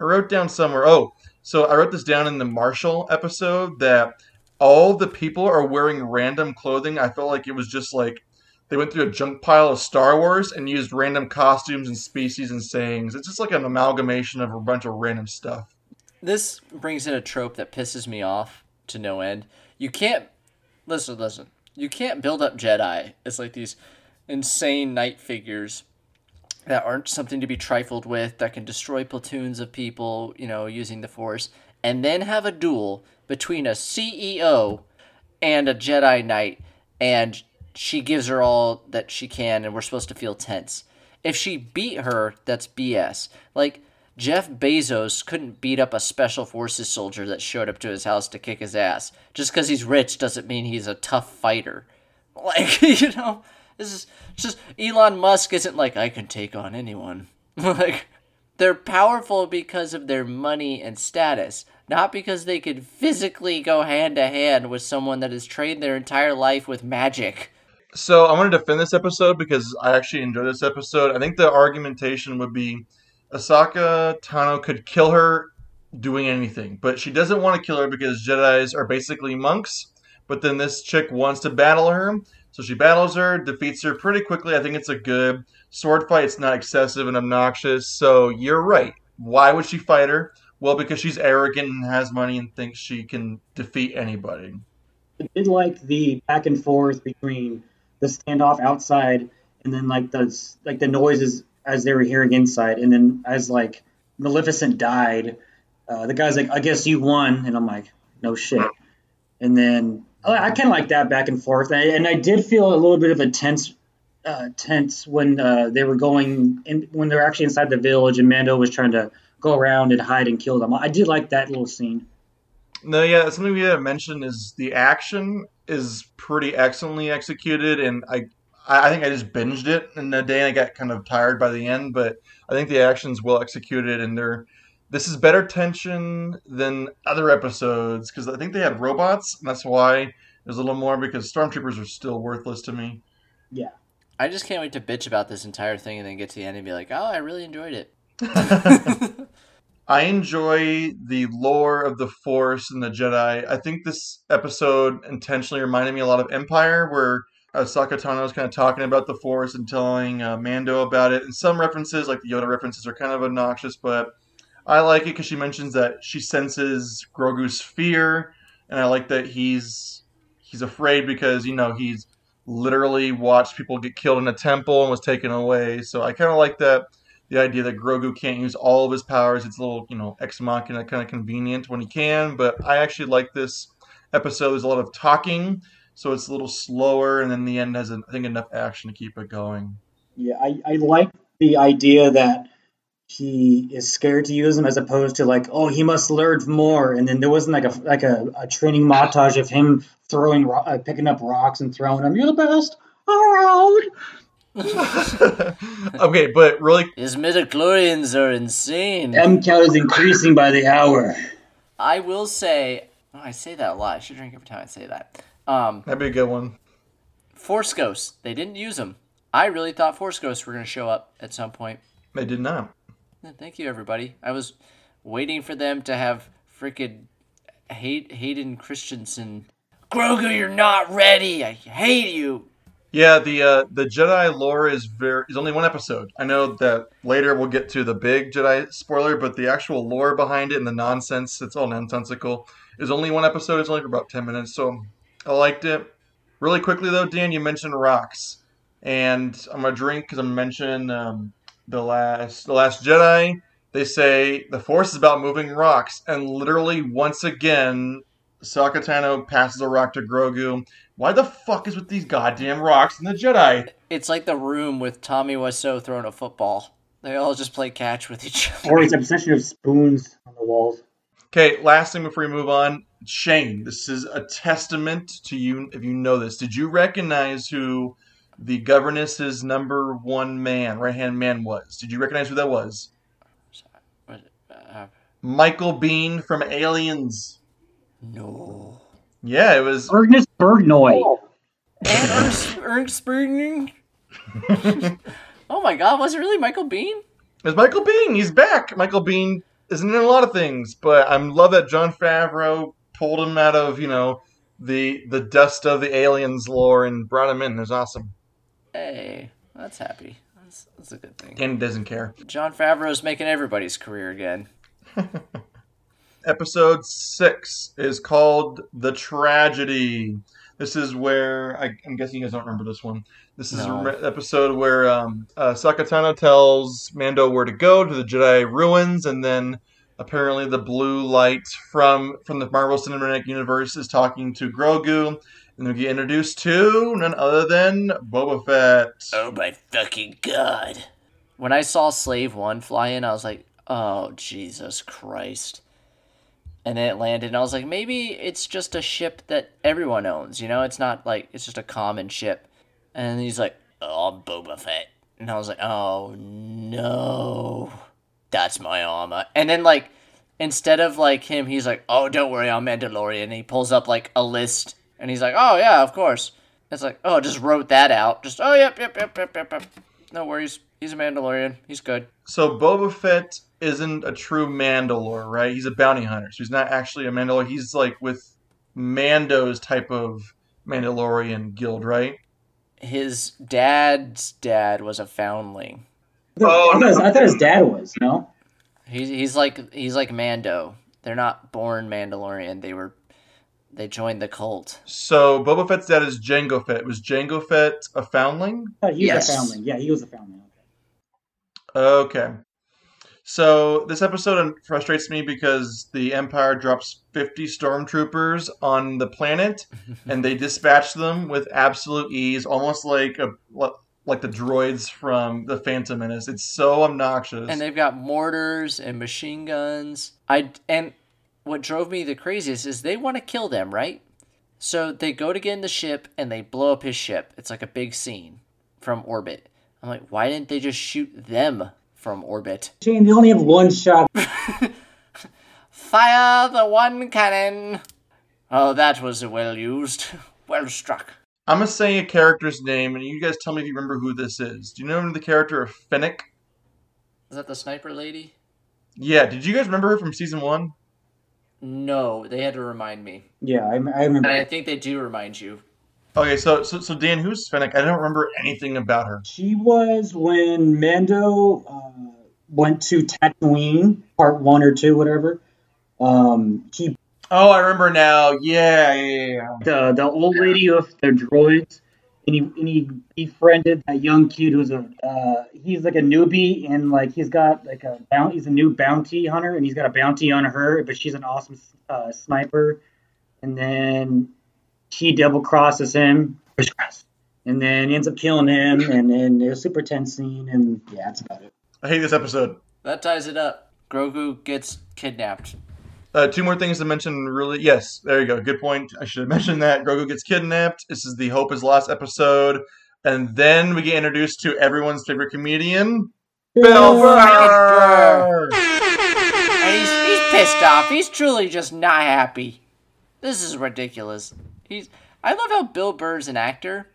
i wrote down somewhere oh so i wrote this down in the marshall episode that all the people are wearing random clothing i felt like it was just like they went through a junk pile of star wars and used random costumes and species and sayings it's just like an amalgamation of a bunch of random stuff this brings in a trope that pisses me off to no end. You can't listen, listen. You can't build up Jedi as like these insane knight figures that aren't something to be trifled with, that can destroy platoons of people, you know, using the Force, and then have a duel between a CEO and a Jedi Knight, and she gives her all that she can, and we're supposed to feel tense. If she beat her, that's BS. Like, Jeff Bezos couldn't beat up a special forces soldier that showed up to his house to kick his ass. Just because he's rich doesn't mean he's a tough fighter. Like, you know, this is just Elon Musk isn't like, I can take on anyone. like, they're powerful because of their money and status, not because they could physically go hand to hand with someone that has trained their entire life with magic. So I want to defend this episode because I actually enjoyed this episode. I think the argumentation would be Ahsoka Tano could kill her doing anything, but she doesn't want to kill her because Jedi's are basically monks. But then this chick wants to battle her, so she battles her, defeats her pretty quickly. I think it's a good sword fight. It's not excessive and obnoxious. So you're right. Why would she fight her? Well, because she's arrogant and has money and thinks she can defeat anybody. I did like the back and forth between the standoff outside and then like the like the noises as they were hearing inside, and then as like Maleficent died, uh, the guy's like, "I guess you won," and I'm like, "No shit." And then I, I kind of like that back and forth, and I, did feel a little bit of a tense. Uh, tense when uh, they were going in, when they were actually inside the village and Mando was trying to go around and hide and kill them. I did like that little scene. No, yeah, something we haven't mentioned is the action is pretty excellently executed, and I, I think I just binged it in a day and I got kind of tired by the end, but I think the action's well executed, and they're this is better tension than other episodes because I think they had robots, and that's why there's a little more because stormtroopers are still worthless to me. Yeah. I just can't wait to bitch about this entire thing and then get to the end and be like, oh, I really enjoyed it. I enjoy the lore of the Force and the Jedi. I think this episode intentionally reminded me a lot of Empire, where Ahsoka Tano is kind of talking about the Force and telling uh, Mando about it. And some references, like the Yoda references, are kind of obnoxious, but I like it because she mentions that she senses Grogu's fear, and I like that he's he's afraid because you know he's literally watched people get killed in a temple and was taken away. So I kind of like that the idea that Grogu can't use all of his powers. It's a little, you know, ex machina kind of convenient when he can. But I actually like this episode. There's a lot of talking, so it's a little slower, and then the end has, I think, enough action to keep it going. Yeah, I, I like the idea that he is scared to use them as opposed to like, oh, he must learn more. And then there wasn't like a like a, a training montage of him throwing, ro- uh, picking up rocks and throwing them. You're the best around. okay, but really, His midichlorians are insane. M count is increasing by the hour. I will say, oh, I say that a lot. I should drink every time I say that. Um, that'd be a good one. Force Ghosts. They didn't use them. I really thought Force Ghosts were going to show up at some point. They did not. Thank you, everybody. I was waiting for them to have freaking Hay- Hayden Christensen. Grogu, you're not ready. I hate you. Yeah, the uh, the Jedi lore is very is only one episode. I know that later we'll get to the big Jedi spoiler, but the actual lore behind it and the nonsense, it's all nonsensical. Is only one episode. It's only for about ten minutes, so I liked it. Really quickly though, Dan, you mentioned rocks, and I'm gonna drink because I'm mentioning um, the last the last Jedi. They say the Force is about moving rocks, and literally once again, Sakatano passes a rock to Grogu. Why the fuck is with these goddamn rocks in the Jedi? It's like the room with Tommy Wiseau throwing a football. They all just play catch with each other. Or his obsession of spoons on the walls. Okay, last thing before we move on. Shane, this is a testament to you if you know this. Did you recognize who the governess's number one man, right hand man was? Did you recognize who that was? What, Michael Biehn from Aliens. no. Yeah, it was. Ernest Borgnine. And Ernst, Ernst Borgnine? oh my god, was it really Michael Biehn? It's Michael Biehn. He's back. Michael Biehn isn't in a lot of things, but I love that Jon Favreau pulled him out of you know the the dust of the aliens lore and brought him in. It was awesome. Hey, that's happy. That's, that's a good thing. And doesn't care. Jon Favreau's making everybody's career again. Episode six is called The Tragedy. This is where I, I'm guessing you guys don't remember this one. This is No. an episode where um, uh, Sakatano tells Mando where to go to the Jedi ruins, and then apparently the blue light from from the Marvel Cinematic Universe is talking to Grogu, and we get introduced to none other than Boba Fett. Oh my fucking god. When I saw Slave 1 fly in, I was like, oh, Jesus Christ. And then it landed, and I was like, maybe it's just a ship that everyone owns, you know? It's not like, it's just a common ship. And he's like, oh, I'm Boba Fett. And I was like, oh, no. That's my armor. And then, like, instead of, like, him, he's like, oh, don't worry, I'm Mandalorian. And he pulls up, like, a list, and he's like, oh, yeah, of course. It's like, oh, just wrote that out. Just, oh, yep, yep, yep, yep, yep, yep. No worries. He's a Mandalorian. He's good. So Boba Fett isn't a true Mandalore, right? He's a bounty hunter, so he's not actually a Mandalore. He's like with Mando's type of Mandalorian guild, right? His dad's dad was a foundling. Oh, I, thought his, I thought his dad was, no? He's he's like he's like Mando. They're not born Mandalorian. They were they joined the cult. So Boba Fett's dad is Jango Fett. Was Jango Fett a foundling? I thought he was Yes. a foundling. Yeah, he was a foundling. Okay. So this episode frustrates me because the Empire drops 50 stormtroopers on the planet and they dispatch them with absolute ease, almost like a like the droids from the Phantom Menace. It's so obnoxious. And they've got mortars and machine guns. I and what drove me the craziest is they want to kill them, right? So they go to get in the ship and they blow up his ship. It's like a big scene from orbit. I'm like, why didn't they just shoot them from orbit? Shane, they only have one shot. Fire the one cannon. Oh, that was well used. Well struck. I'm gonna say a character's name, and you guys tell me if you remember who this is. Do you know the character of Fennec? Is that the sniper lady? Yeah. Did you guys remember her from season one? No, they had to remind me. Yeah, I, I remember. And I think they do remind you. Okay, so so so Dan, who's Fennec? I don't remember anything about her. She was when Mando uh, went to Tatooine, part one or two, whatever. Um, he Oh, I remember now. Yeah, yeah, yeah. The the old lady of the droids. And he and he befriended that young kid who's a uh, he's like a newbie and like he's got like a bounty. He's a new bounty hunter and he's got a bounty on her, but she's an awesome uh, sniper. And then she double crosses him, and then ends up killing him. And then there's a super tense scene, and yeah, that's about it. I hate this episode. That ties it up. Grogu gets kidnapped. Uh, two more things to mention, really. Yes, there you go. Good point. I should have mentioned that. Grogu gets kidnapped. This is the Hope is Lost episode. And then we get introduced to everyone's favorite comedian, Bill Burr. And he's, he's pissed off. He's truly just not happy. This is ridiculous. He's I love how Bill Burr's an actor,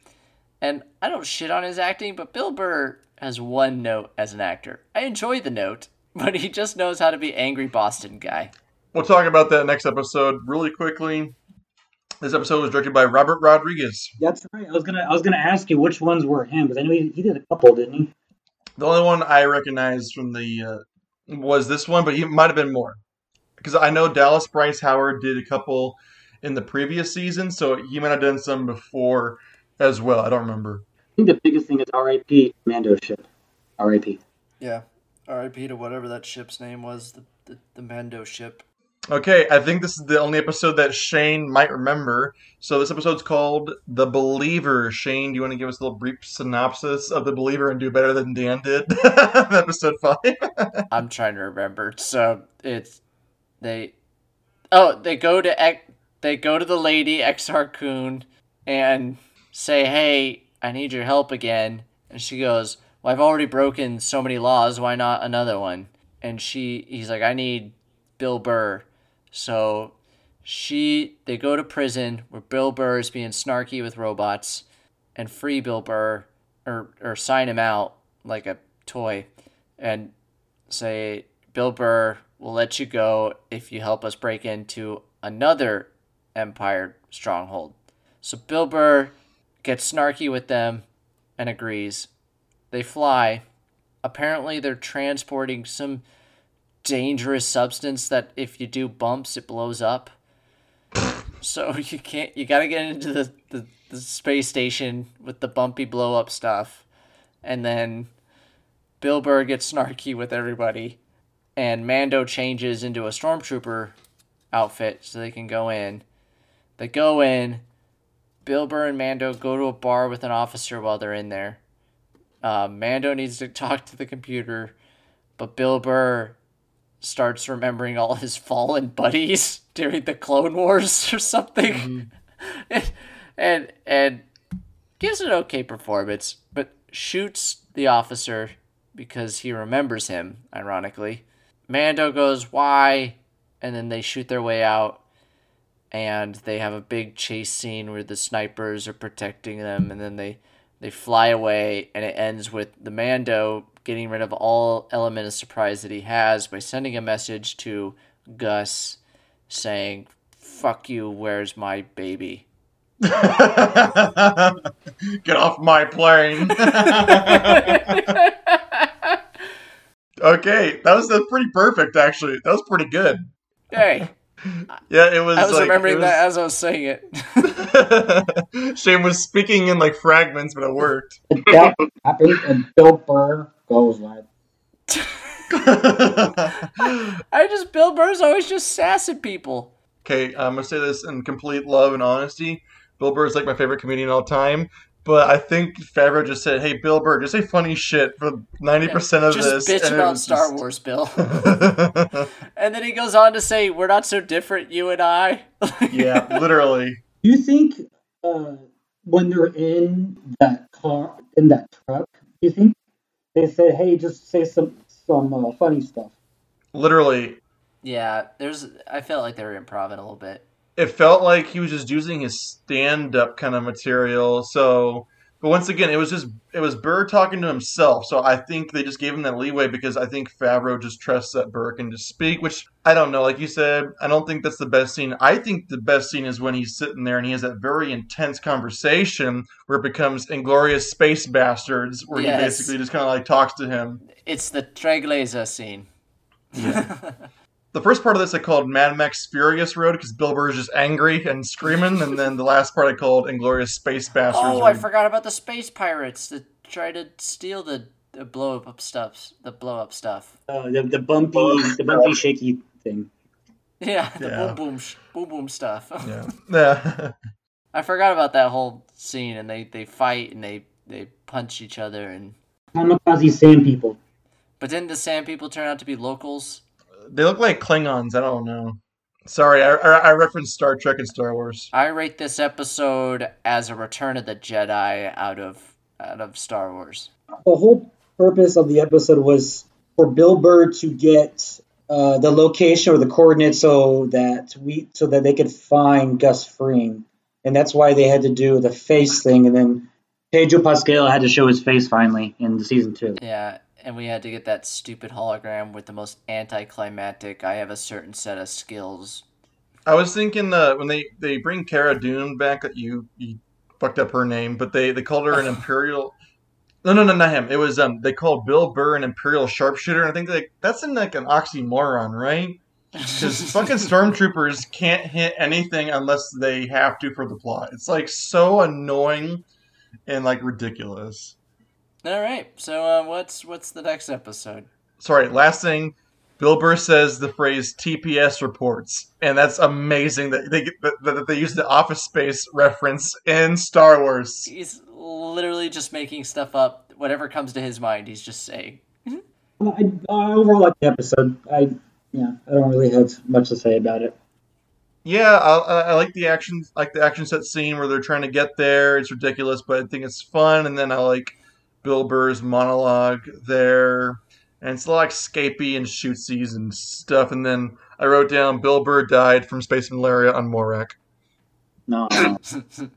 and I don't shit on his acting, but Bill Burr has one note as an actor. I enjoy the note, but he just knows how to be angry Boston guy. We'll talk about that next episode really quickly. This episode was directed by Robert Rodriguez. That's right. I was gonna I was gonna ask you which ones were him because I know he, he did a couple, didn't he? The only one I recognized from the uh, was this one, but he might have been more because I know Dallas Bryce Howard did a couple in the previous season, so he might have done some before as well. I don't remember. I think the biggest thing is R.I.P. Mando ship. R.I.P. Yeah. R.I.P. to whatever that ship's name was, the, the, the Mando ship. Okay, I think this is the only episode that Shane might remember. So this episode's called The Believer. Shane, do you want to give us a little brief synopsis of The Believer and do better than Dan did? episode five. I'm trying to remember. So it's they oh they go to they go to the lady Exar Kun and say, "Hey, I need your help again." And she goes, "Well, I've already broken so many laws. Why not another one?" And she he's like, "I need Bill Burr." So she they go to prison where Bill Burr is being snarky with robots and free Bill Burr or or sign him out like a toy and say Bill Burr will let you go if you help us break into another Empire stronghold. So Bill Burr gets snarky with them and agrees. They fly. Apparently, they're transporting some dangerous substance that if you do bumps, it blows up. So you can't. You gotta get into the, the, the space station with the bumpy blow up stuff, and then Bill Burr gets snarky with everybody, and Mando changes into a stormtrooper outfit so they can go in. They go in. Bill Burr and Mando go to a bar with an officer while they're in there. Uh, Mando needs to talk to the computer, but Bill Burr starts remembering all his fallen buddies during the Clone Wars or something, mm-hmm. and, and and gives an okay performance, but shoots the officer because he remembers him. Ironically, Mando goes, "Why?" and then they shoot their way out and they have a big chase scene where the snipers are protecting them and then they they fly away and it ends with the mando getting rid of all element of surprise that he has by sending a message to gus saying fuck you where's my baby Get off my plane. okay, that was that's pretty perfect. Actually, that was pretty good. hey Yeah, it was. i was like, remembering it that as i was saying it was- Shane was speaking in like fragments, but it worked. And that happened, and Bill Burr goes like, i just bill burr's always just sassing people Okay, I'm gonna say this in complete love and honesty. Bill Burr is like my favorite comedian of all time, but I think Favreau just said, "Hey, Bill Burr, just say funny shit for ninety percent of just this." bitch and about was star just- wars bill And then he goes on to say, "We're not so different, you and I." yeah, literally. "Do you think uh, when they're in that car in that truck, do you think they said, hey, just say some some uh, funny stuff?" Literally, yeah, there's. I felt like they were improv a little bit. it felt like he was just using his stand-up kind of material. So, but once again, it was just it was Burr talking to himself. So I think they just gave him that leeway because I think Favreau just trusts that Burr can just speak. Which I don't know. Like you said, I don't think that's the best scene. I think the best scene is when he's sitting there and he has that very intense conversation where it becomes Inglorious Space Bastards, where he basically just kind of like talks to him. It's the Tregleza scene. the first part of this I called Mad Max Furious Road because Bill Burr is just angry and screaming, and then the last part I called Inglorious Space Bastards. Oh, I Road. forgot about the space pirates that try to steal the, the blow up stuff. The blow up stuff. Oh, the, the bumpy, the bumpy, shaky thing. Yeah, the Yeah. boom boom sh- boom boom stuff. Yeah. Yeah. I forgot about that whole scene, and they, they fight and they, they punch each other, and Kamikaze sand people. but didn't the sand people turn out to be locals? They look like Klingons. I don't know. Sorry, I, I, I referenced Star Trek and Star Wars. I rate this episode as a Return of the Jedi out of out of Star Wars. The whole purpose of the episode was for Bill Burr to get uh, the location or the coordinates so that we so that they could find Gus Fring, and that's why they had to do the face thing, and then Pedro Pascal had to show his face finally in season two. Yeah, and we had to get that stupid hologram with the most anticlimactic. I have a certain set of skills. I was thinking uh, when they, they bring Cara Dune back, that you you fucked up her name, but they, they called her an Imperial. No, no, no, not him. It was um they called Bill Burr an Imperial sharpshooter, and I think like that's in like an oxymoron, right? Because fucking stormtroopers can't hit anything unless they have to for the plot. It's like so annoying and like ridiculous. All right, so uh, what's what's the next episode? Sorry, last thing. Bill Burr says the phrase TPS reports, and that's amazing that they that, that they use the Office Space reference in Star Wars. He's literally just making stuff up. Whatever comes to his mind, he's just saying. I, I overall like the episode. I yeah, I don't really have much to say about it. Yeah, I, I I like the action, like the action set scene where they're trying to get there. It's ridiculous, but I think it's fun. And then I like Bill Burr's monologue there, and it's a lot like scapey and shootsies and stuff. And then I wrote down Bill Burr died from space malaria on Morak. No, no.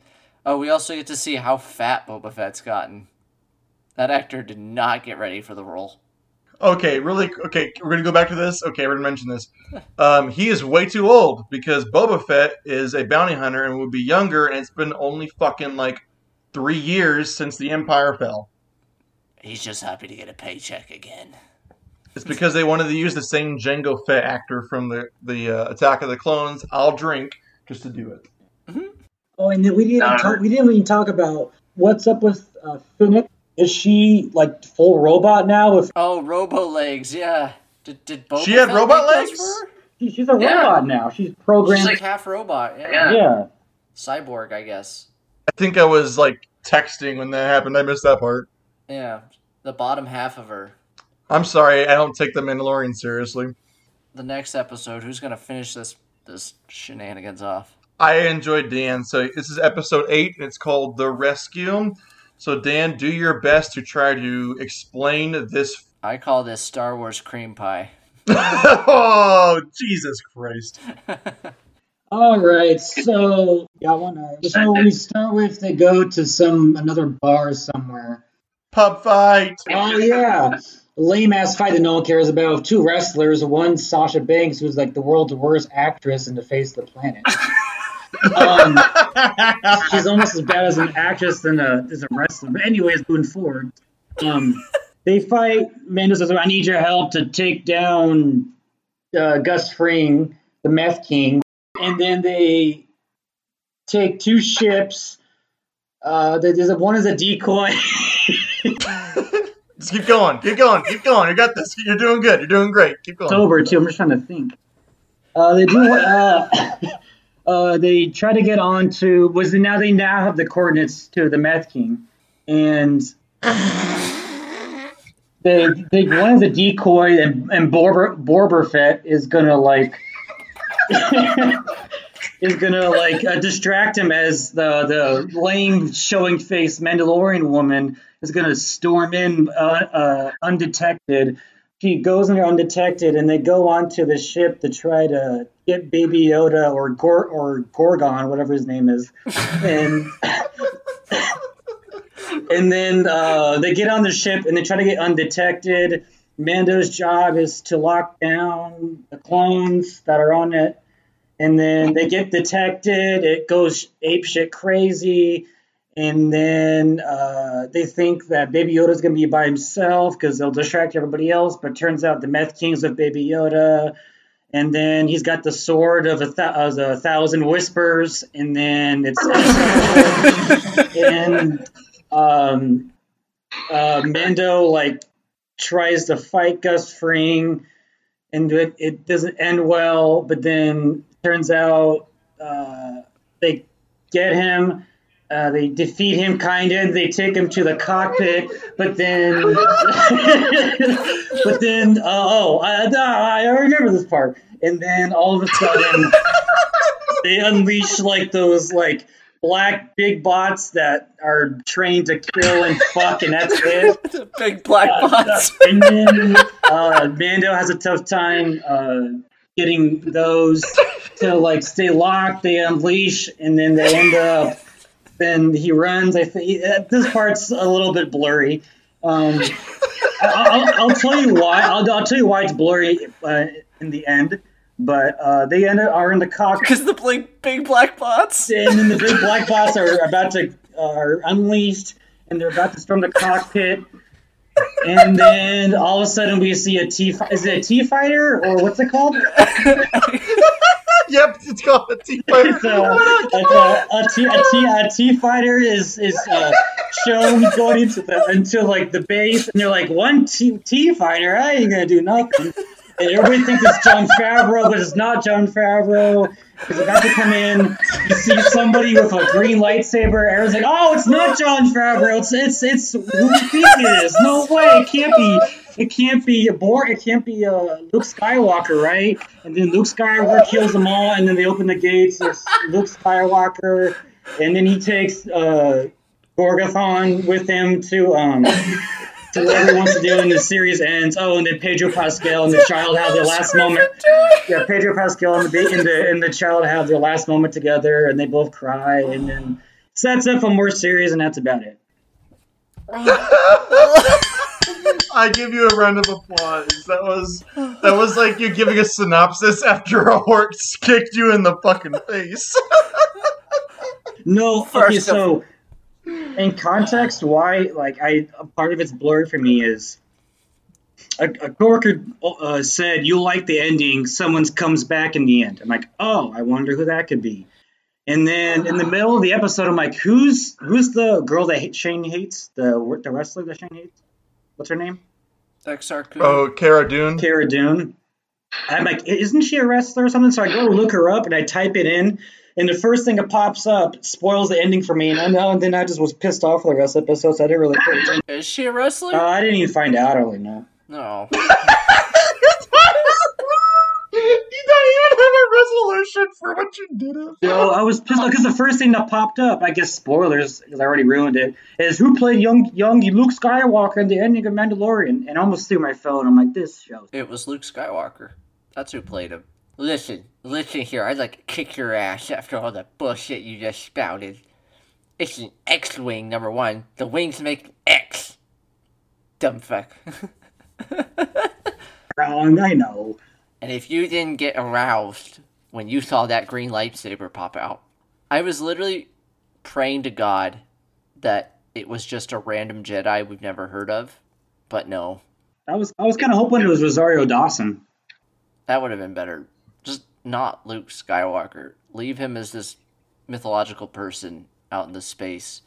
oh, we also get to see how fat Boba Fett's gotten. That actor did not get ready for the role. Okay, really? Okay, we're gonna go back to this. Okay, we're gonna mention this. Um, he is way too old because Boba Fett is a bounty hunter and would be younger, and it's been only fucking like three years since the Empire fell. He's just happy to get a paycheck again. It's because they wanted to use the same Jango Fett actor from the the uh, Attack of the Clones. I'll drink just to do it. Oh, and then we didn't No. talk, we didn't even talk about what's up with uh, Fennec. Is she like full robot now? With Oh, Robo Legs, yeah. Did, did Boba She had robot legs? for her? she, she's a Yeah. robot now. She's She's programmed. like half robot, yeah. Yeah. yeah. Cyborg, I guess. I think I was like texting when that happened. I missed that part. Yeah, the bottom half of her. I'm sorry. I don't take the Mandalorian seriously. The next episode, who's gonna finish this this shenanigans off? I enjoyed Dan. So this is episode eight. And it's called The Rescue. So Dan, do your best to try to explain this. I call this Star Wars cream pie. oh Jesus Christ! All right, so yeah, I wanna. So we start with they go to some another bar somewhere. Pub fight. Oh yeah, lame ass fight that no one cares about. Two wrestlers, one Sasha Banks, who's like the world's worst actress in the face of the planet. um, she's almost as bad as an actress than a as a wrestler. But anyways, moving forward, um, they fight. Mando says, "I need your help to take down uh, Gus Fring, the Meth King," and then they take two ships. Uh, there's a, one is a decoy. Just keep going. Keep going. Keep going. You got this. You're doing good. You're doing great. Keep going. sober too. I'm just trying to think. Uh, they do. Uh, uh, they try to get on to was the, now they now have the coordinates to the Meth King, and they they one is a decoy, and and Borber Borberfett is gonna like. Is gonna like uh, distract him as the the lame showing face Mandalorian woman is gonna storm in uh, uh, undetected. She goes in there undetected, and they go onto the ship to try to get Baby Yoda or Gor- or Gorgon, whatever his name is, and and then uh, they get on the ship and they try to get undetected. Mando's job is to lock down the clones that are on it, and then they get detected. It goes apeshit crazy, and then uh, they think that Baby Yoda's gonna be by himself because they'll distract everybody else. But turns out the Meth King's with Baby Yoda, and then he's got the sword of a, th- of a thousand whispers, and then it's and um, uh, Mando like tries to fight Gus Fring, and it, it doesn't end well. But then turns out uh, they get him. Uh, they defeat him, kind of. They take him to the cockpit, but then, but then, uh, oh, I, I remember this part. And then all of a sudden, they unleash like those like black big bots that are trained to kill and fuck, and that's it. Big black bots. And then uh, Mando has a tough time uh, getting those to like stay locked. They unleash, and then they end up. Then he runs. I think this part's a little bit blurry. Um, I, will I'll tell you why. I'll, I'll tell you why it's blurry uh, in the end. But uh, they end up, are in the cockpit, Because the big, big black bots. and then the big black bots are about to are unleashed, and they're about to storm the cockpit. And then all of a sudden we see a T. Is it a T fighter or what's it called? yep, it's called a T fighter. So, a, a, a, T, a, T, a T fighter is is uh, shown going into the into like the base, and they're like one T, T fighter. I ain't gonna do nothing. And everybody thinks it's Jon Favreau, but it's not Jon Favreau. He's about to come in. You see somebody with a green lightsaber. Everyone's like, "Oh, it's not Jon Favreau. It's it's it's who we think it is. No way. It can't be. It can't be a Bor. It can't be uh, Luke Skywalker, right?" And then Luke Skywalker kills them all, and then they open the gates. There's Luke Skywalker, and then he takes uh, Gorgathon with him to um to whatever he wants to do, and the series ends. Oh, and then Pedro Pascal and the child have their last moment. Yeah, Pedro Pascal and the and the and the child have their last moment together, and they both cry, and then sets up a more serious, and that's about it. I give you a round of applause. That was that was like you giving a synopsis after a horse kicked you in the fucking face. No, okay, First so in context, why like I a part of it's blurred for me is a, a coworker uh, said you like the ending. Someone comes back in the end. I'm like, oh, I wonder who that could be. And then in the middle of the episode, I'm like, who's who's the girl that Shane hates? The the wrestler that Shane hates? What's her name? Exarch. oh, Cara Dune. Cara Dune. I'm like, isn't she a wrestler or something? So I go look her up and I type it in, and the first thing that pops up spoils the ending for me. And, I know, and then I just was pissed off for the rest of the episode, so I didn't really pay attention. Is she a wrestler? Uh, I didn't even find out. I don't really know. no. you don't even have a resolution for what you did. It. So I was pissed because the first thing that popped up, I guess spoilers because I already ruined it, is who played young young Luke Skywalker in the ending of Mandalorian, and I almost threw my phone. I'm like, this show. It was Luke Skywalker. That's who played him. Listen, listen here. I'd like to kick your ass after all the bullshit you just spouted. It's an X-wing, number one. The wings make X. Dumb fuck. Wrong, I know. and if you didn't get aroused when you saw that green lightsaber pop out, I was literally praying to God that it was just a random Jedi we've never heard of. But no, I was I was kind of hoping it was Rosario Dawson. That would have been better. Just not Luke Skywalker. Leave him as this mythological person out in the space.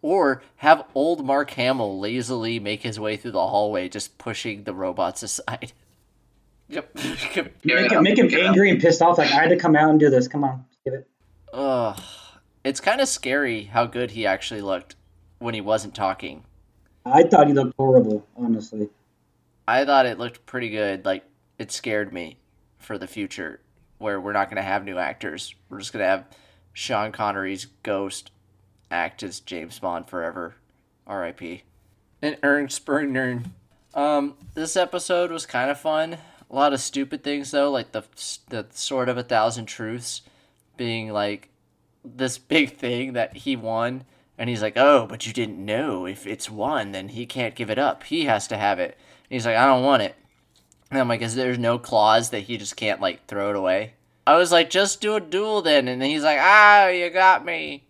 Or have old Mark Hamill lazily make his way through the hallway, just pushing the robots aside. Yep. Make him, make him angry and pissed off. Like I had to come out and do this. Come on, give it. Ugh. It's kind of scary how good he actually looked when he wasn't talking. I thought he looked horrible, honestly. I thought it looked pretty good. Like, it scared me for the future, where we're not going to have new actors. We're just going to have Sean Connery's ghost act as James Bond forever. R.I.P. And Ernst Spurner. Um, this episode was kind of fun. A lot of stupid things though, like the the sword of a thousand truths, being like this big thing that he won, and he's like, "Oh, but you didn't know if it's won, then he can't give it up. He has to have it." And he's like, "I don't want it." And I'm like, "Is there's no clause that he just can't like throw it away?" I was like, "Just do a duel then," and then he's like, "Ah, you got me."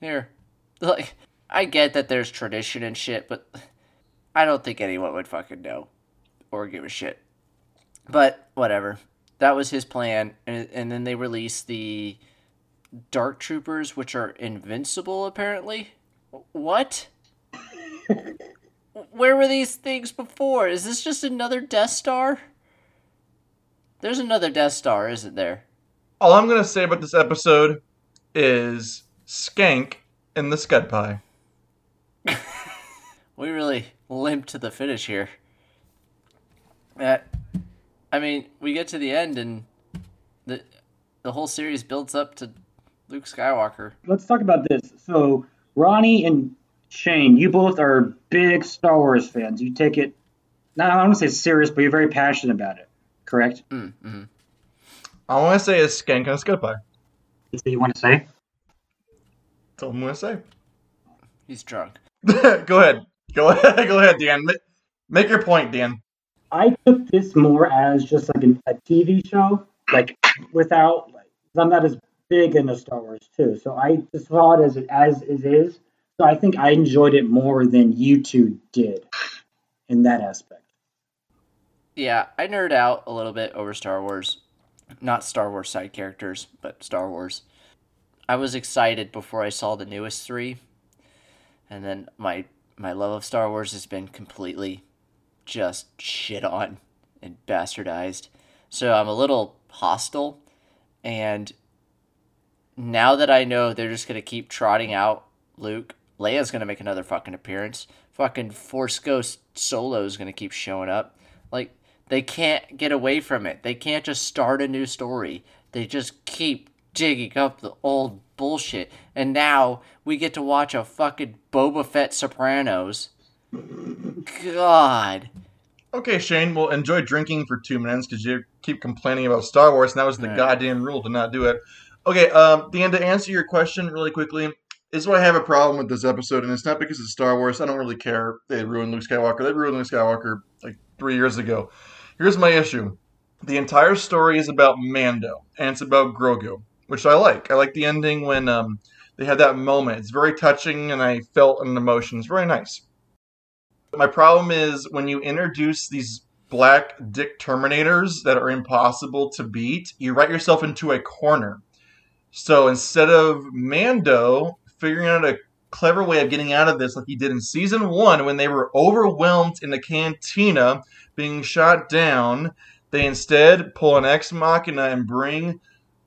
Here, like, I get that there's tradition and shit, but I don't think anyone would fucking know or give a shit. But whatever. that was his plan, and, and then they released the Dark Troopers, which are invincible apparently. What? Where were these things before? Is this just another Death Star? There's another Death Star, isn't there? All I'm gonna say about this episode is skank in the scud pie. We really limped to the finish here. Uh, I mean, we get to the end and the the whole series builds up to Luke Skywalker. Let's talk about this. So, Ronnie and Shane, you both are big Star Wars fans. You take it, not I don't want to say serious, but you're very passionate about it. Correct? Mm, hmm I want to say is skank in the scud pie. Is that you want to say? That's all I'm gonna say. He's drunk. Go ahead. Go ahead. Go ahead, Dan. Make your point, Dan. I took this more as just like an, a TV show, like without. Like, 'cause I'm not as big into Star Wars too, so I just saw it as it as it is. So I think I enjoyed it more than you two did in that aspect. Yeah, I nerd out a little bit over Star Wars. Not Star Wars side characters, but Star Wars. I was excited before I saw the newest three, and then my my love of Star Wars has been completely just shit on and bastardized. So I'm a little hostile, and now that I know they're just gonna keep trotting out Luke, Leia's gonna make another fucking appearance. Fucking Force Ghost Solo's gonna keep showing up. Like they can't get away from it. They can't just start a new story. They just keep digging up the old bullshit. And now we get to watch a fucking Boba Fett Sopranos. God. Okay, Shane. Well, enjoy drinking for two minutes because you keep complaining about Star Wars, and that was the goddamn rule to not do it. Okay, um, Dan, to answer your question really quickly, is why I have a problem with this episode, and it's not because it's Star Wars. I don't really care. They ruined Luke Skywalker. They ruined Luke Skywalker like three years ago. Here's my issue: the entire story is about Mando, and it's about Grogu, which I like. I like the ending when um, they had that moment. It's very touching, and I felt an emotion. It's very nice. My problem is when you introduce these black dick terminators that are impossible to beat, you write yourself into a corner. So instead of Mando figuring out a clever way of getting out of this, like he did in season one when they were overwhelmed in the cantina being shot down, they instead pull an ex machina and bring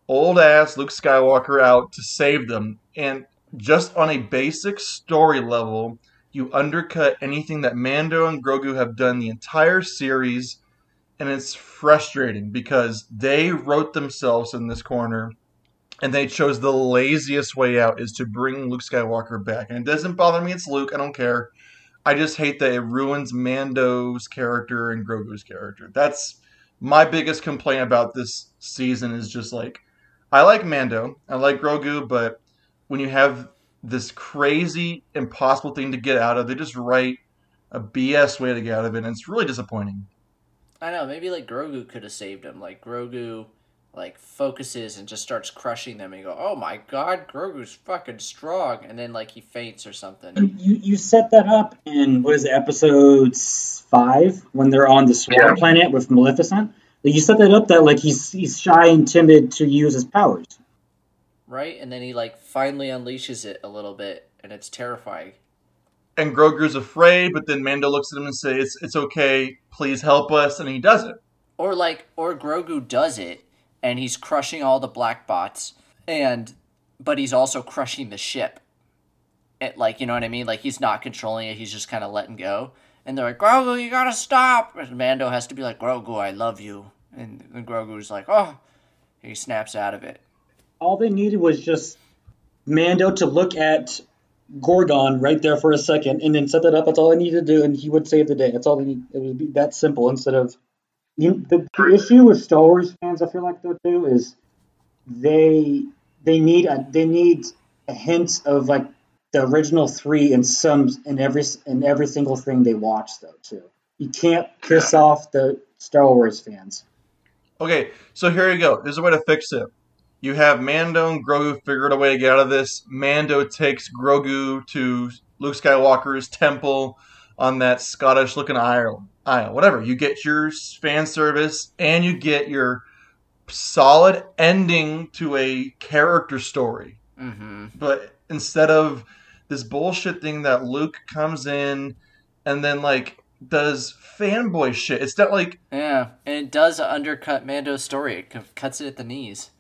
old ass Luke Skywalker out to save them. And just on a basic story level, you undercut anything that Mando and Grogu have done the entire series, and it's frustrating because they wrote themselves in this corner and they chose the laziest way out is to bring Luke Skywalker back. And it doesn't bother me, it's Luke, I don't care. I just hate that it ruins Mando's character and Grogu's character. That's my biggest complaint about this season is just like I like Mando, I like Grogu, but when you have this crazy, impossible thing to get out of. They just write a BS way to get out of it, and it's really disappointing. I know, maybe like Grogu could have saved him. Like Grogu like focuses and just starts crushing them and you go, Oh my god, Grogu's fucking strong and then like he faints or something. You you set that up in what is it, episode five when they're on the Swarm Yeah. planet with Maleficent. Like, You set that up that like he's he's shy and timid to use his powers. Right? And then he like finally unleashes it a little bit and it's terrifying. And Grogu's afraid, but then Mando looks at him and says, "It's it's okay. Please help us," and he does it. Or like or Grogu does it and he's crushing all the black bots and but he's also crushing the ship. It, like you know what I mean? Like he's not controlling it, he's just kind of letting go. And they're like, Grogu, you gotta stop. And Mando has to be like, Grogu, I love you. And, and Grogu's like, oh, he snaps out of it. All they needed was just Mando to look at Gorgon right there for a second and then set that up. That's all I needed to do, and he would save the day. That's all they need. It would be that simple instead of you, the, issue with Star Wars fans. I feel like though too is they they need a they need a hint of like the original three in some in every in every single thing they watch though too. You can't piss off the Star Wars fans. Okay, so here you go. There's a way to fix it. You have Mando and Grogu figured a way to get out of this. Mando takes Grogu to Luke Skywalker's temple on that Scottish looking isle. Whatever. You get your fan service and you get your solid ending to a character story. Mm-hmm. But instead of this bullshit thing that Luke comes in and then like does fanboy shit. It's not like Yeah, and it does undercut Mando's story. It cuts it at the knees.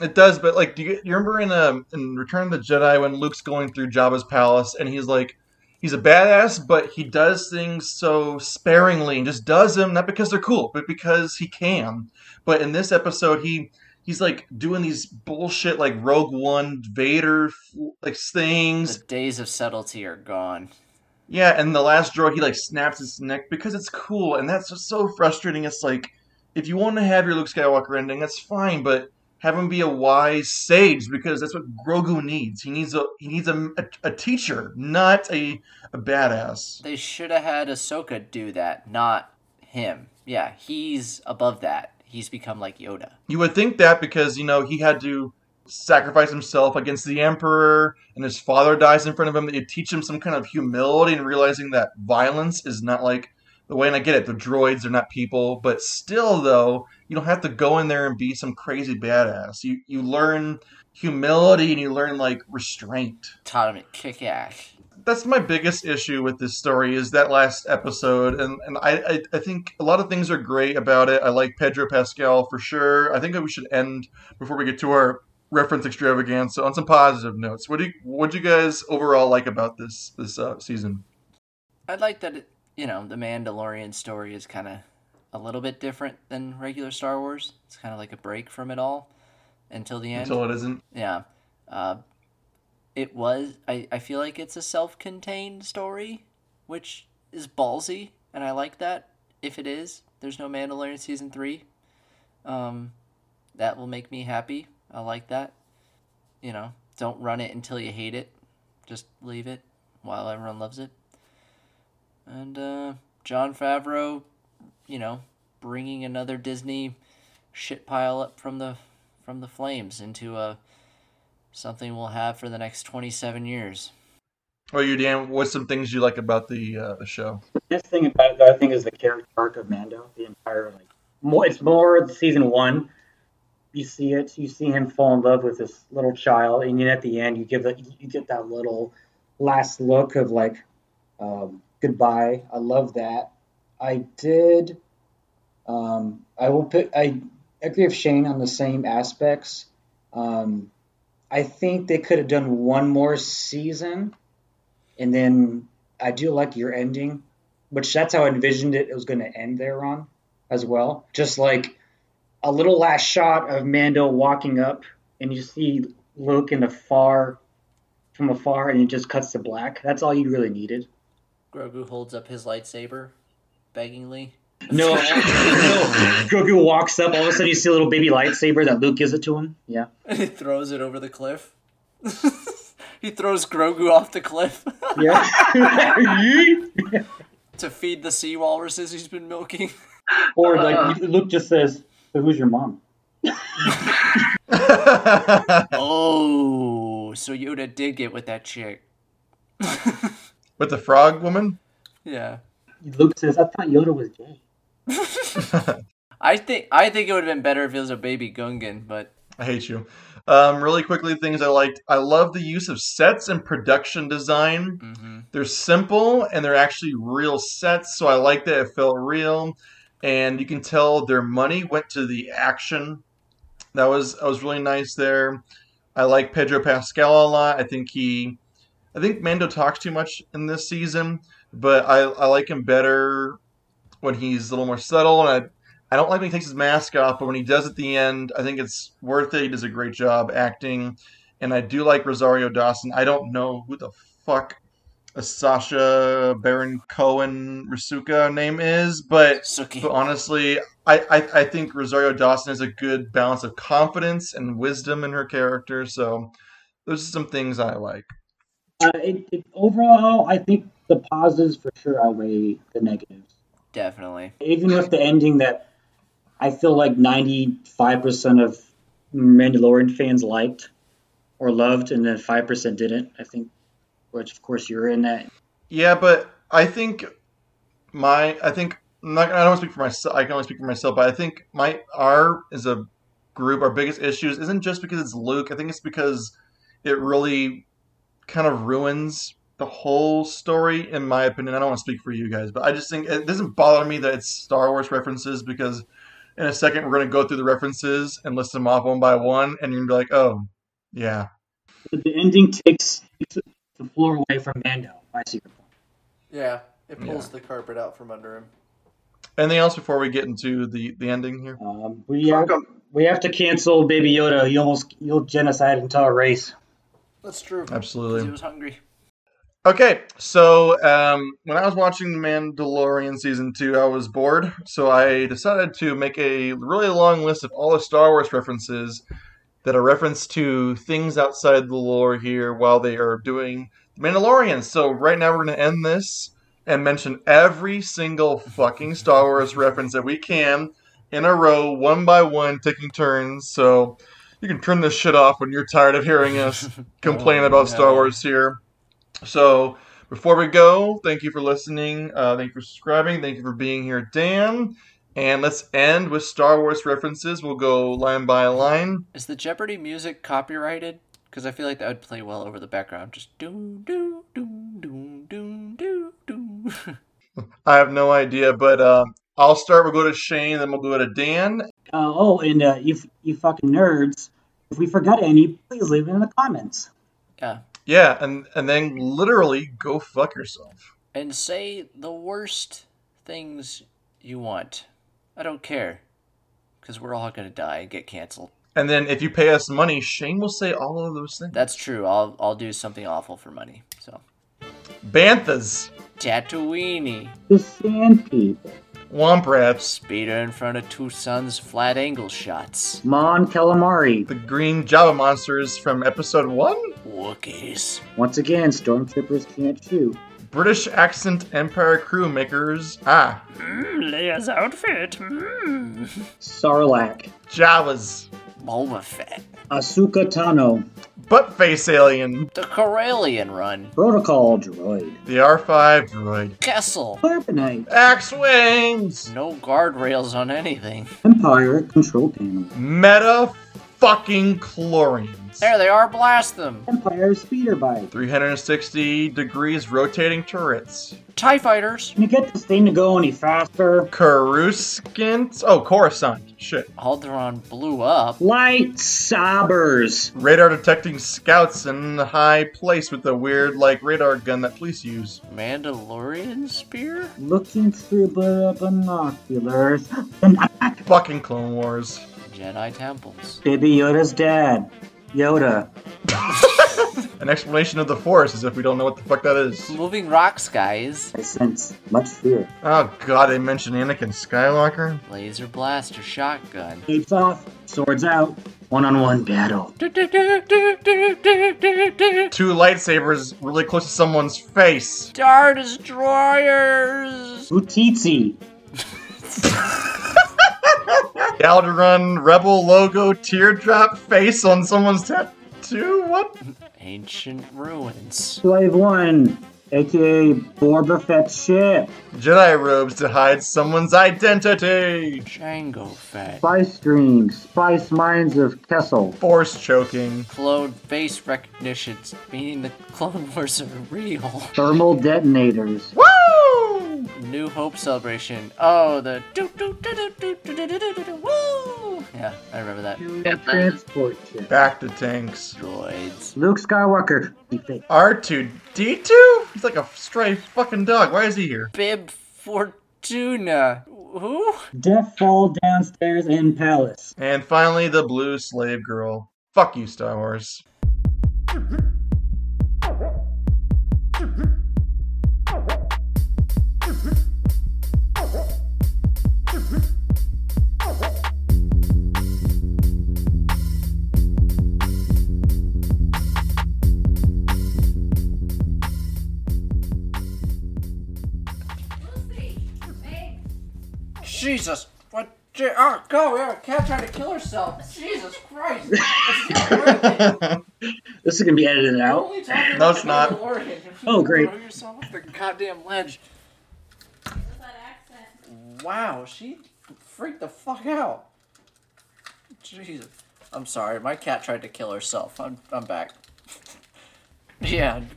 It does, but like, do you, you remember in um in Return of the Jedi when Luke's going through Jabba's palace and he's like, he's a badass, but he does things so sparingly and just does them not because they're cool, but because he can. But in this episode, he he's like doing these bullshit like Rogue One Vader like things. The days of subtlety are gone. Yeah, and the last droid he like snaps his neck because it's cool, and that's just so frustrating. It's like if you want to have your Luke Skywalker ending, that's fine, but have him be a wise sage because that's what Grogu needs. He needs a he needs a, a, a teacher, not a a badass. They should have had Ahsoka do that, not him. Yeah, he's above that. He's become like Yoda. You would think that because you know he had to sacrifice himself against the Emperor, and his father dies in front of him. That you teach him some kind of humility and realizing that violence is not like the way. And I get it, the droids are not people, but still, though, you don't have to go in there and be some crazy badass. You you learn humility and you learn like restraint. Taught him to kick ass. That's my biggest issue with this story is that last episode, and and I, I I think a lot of things are great about it. I like Pedro Pascal for sure. I think that we should end before we get to our reference extravaganza on some positive notes. What do you what do you guys overall like about this this uh, season? I like that. It, you know, the Mandalorian story is kind of a little bit different than regular Star Wars. It's kind of like a break from it all until the end. Until it isn't. Yeah. Uh, it was. I, I feel like it's a self contained story, which is ballsy, and I like that. If it is, there's no Mandalorian season three. Um, that will make me happy. I like that. You know, don't run it until you hate it. Just leave it while everyone loves it. And uh, Jon Favreau, you know, bringing another Disney shit pile up from the from the flames into a something we'll have for the next 27 years. Oh, you Dan, what's some things you like about the uh, the show? The best thing about it, though, I think, is the character arc of Mando. The entire like, more it's more season one. You see it. You see him fall in love with this little child, and then at the end, you give that you get that little last look of like um, goodbye. I love that. I did. Um, I will put. I agree with Shane on the same aspects. Um, I think they could have done one more season, and then I do like your ending, which that's how I envisioned it. It was going to end there on, as well. Just like a little last shot of Mando walking up, and you see Luke in the far, from afar, and it just cuts to black. That's all you really needed. Grogu holds up his lightsaber beggingly. No, no. Grogu walks up. All of a sudden, you see a little baby lightsaber that Luke gives it to him. Yeah. he throws it over the cliff. he throws Grogu off the cliff Yeah. to feed the sea walruses he's been milking. or like uh. Luke just says, so "Who's your mom?" Oh, so Yoda did get with that chick. With the frog woman? Yeah. Luke says, "I thought Yoda was gay." I think I think it would have been better if it was a baby Gungan, but I hate you. Um, really quickly, things I liked. I love the use of sets and production design. mhm. They're simple and they're actually real sets, so I like that it felt real. And you can tell their money went to the action. That was that was really nice there. I like Pedro Pascal a lot. I think he, I think Mando talks too much in this season, but I I like him better when he's a little more subtle. And I I don't like when he takes his mask off, but when he does at the end, I think it's worth it. He does a great job acting, and I do like Rosario Dawson. I don't know who the fuck a Sacha Baron Cohen Rasuka name is, but but honestly, I, I I think Rosario Dawson has a good balance of confidence and wisdom in her character. So those are some things I like. Uh, it, it, overall, I think the positives for sure outweigh the negatives. Definitely. Even with the ending that I feel like 95% of Mandalorian fans liked or loved, and then 5% didn't, I think, which of course you're in that. Yeah, but I think my I think I'm not I don't want to speak for myself. I can only speak for myself, but I think my our is a group, our biggest issues isn't just because it's Luke. I think it's because it really kind of ruins the whole story, in my opinion. I don't want to speak for you guys, but I just think it doesn't bother me that it's Star Wars references because in a second we're going to go through the references and list them off one by one, and you're going to be like, oh, yeah. But the ending takes, takes the floor away from Mando. I see your point. Yeah, it pulls Yeah. the carpet out from under him. Anything else before we get into the, the ending here? Um, we have, we have to cancel Baby Yoda. He almost he'll genocide entire race. That's true. Absolutely. He was hungry. Okay, so um, when I was watching The Mandalorian season two, I was bored, so I decided to make a really long list of all the Star Wars references that are reference to things outside the lore here while they are doing The Mandalorian. So right now we're going to end this and mention every single fucking Star Wars reference that we can in a row, one by one, taking turns. So you can turn this shit off when you're tired of hearing us complain Oh, about Star. Wars here. So before we go, thank you for listening. Uh, thank you for subscribing. Thank you for being here, Dan. And let's end with Star Wars references. We'll go line by line. Is the Jeopardy music copyrighted? Because I feel like that would play well over the background. Just doom doom doom doom doom doom doom. I have no idea, but um, I'll start. We'll go to Shane, then we'll go to Dan. Uh, oh, and uh, you you fucking nerds! If we forgot any, please leave it in the comments. yeah. Yeah, and and then literally go fuck yourself. And say the worst things you want. I don't care. Because we're all gonna die and get canceled. And then if you pay us money, Shane will say all of those things. That's true. I'll I'll do something awful for money. So Banthas, Tatooine. The Sand People, Womp Rats, Speeder in front of two suns, flat angle shots. Mon Calamari. the green Java monsters from episode one. Wookiees. Once again, stormtroopers can't shoot. British accent Empire crew makers. Ah, Mmm, Leia's outfit. Mmm. Sarlacc, Jawas. Boba Fett. Ahsoka Tano, Butt face alien. The Corellian run. Protocol Droid, The R5 droid. Kessel. Carbonite, X-wings. No guardrails on anything. Empire Control Panel, Midi fucking chlorians. There they are, blast them. Empire Speeder Bike. 360 degrees rotating turrets. TIE fighters. Can you get this thing to go any faster? Coruscant. Oh, Coruscant. Shit. Alderaan blew up. Light sabers. Radar detecting scouts in a high place with the weird, like, radar gun that police use. Mandalorian spear? Looking through the binoculars. And attack. Fucking Clone Wars. Jedi temples. Baby Yoda's dad. Yoda. An explanation of the Force as if we don't know what the fuck that is. Moving rocks, guys. I sense much fear. Oh god, they mentioned Anakin Skywalker. Laser blaster shotgun. Capes off. Swords out. One-on-one battle. Two lightsabers really close to someone's face. Star destroyers. Utinni. Alderaan Rebel logo teardrop face on someone's tattoo? What? Ancient ruins. Slave one. AKA Boba Fett's ship. Jedi robes to hide someone's identity. Jango Fett. Spice streams. Spice mines of Kessel. Force choking. Clone face recognitions, meaning the Clone Wars are real. Thermal detonators. Woo! New Hope celebration. Oh, the do do do do do do do do do do do woo. Yeah, I remember that. Transport ship. Bacta tanks. Droids. Luke Skywalker. He faked. R2D2? He's like a stray fucking dog. Why is he here? Bib Fortuna. Who? Death fall downstairs in palace. And finally, the blue slave girl. Fuck you, Star Wars. Jesus. What? Je- Oh, go. a cat trying to kill herself. Jesus Christ. It's not working. This is gonna be edited out. only No, it's not. Oh, great. Throw yourself off the goddamn ledge. What's that accent? Wow, she freaked the fuck out. Jesus. I'm sorry. My cat tried to kill herself. I'm I'm back. yeah,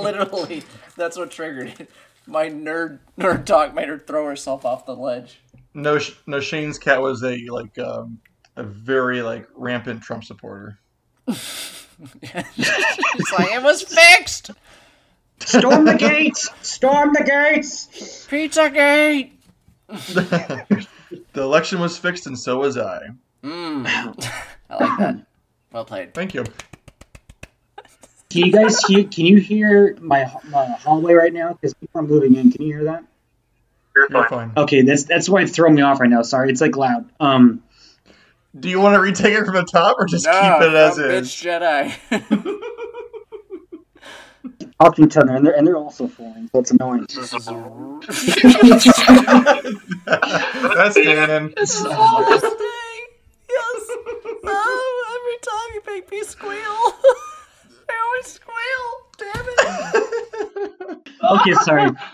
literally. That's what triggered it. My nerd nerd talk made her throw herself off the ledge. No, no. Shane's cat was a like um, a very like rampant Trump supporter. It's like it was fixed. Storm the gates! Storm the gates! Pizza Gate. the election was fixed, and so was I. Mmm. I like that. Well played. Thank you. Can you guys hear? Can you hear my, my hallway right now? Because people are moving in. Can you hear that? You're fine. Okay, that's that's why it's throwing me off right now. Sorry, it's like loud. Um, Do you want to retake it from the top, or just No, keep it as no, is? Bitch Jedi. talk to each other, and they're and they're also falling, so it's annoying. this is a That's canon. This is all day. Yes. Oh, every time you make me squeal, I always squeal. Damn it. Okay, sorry.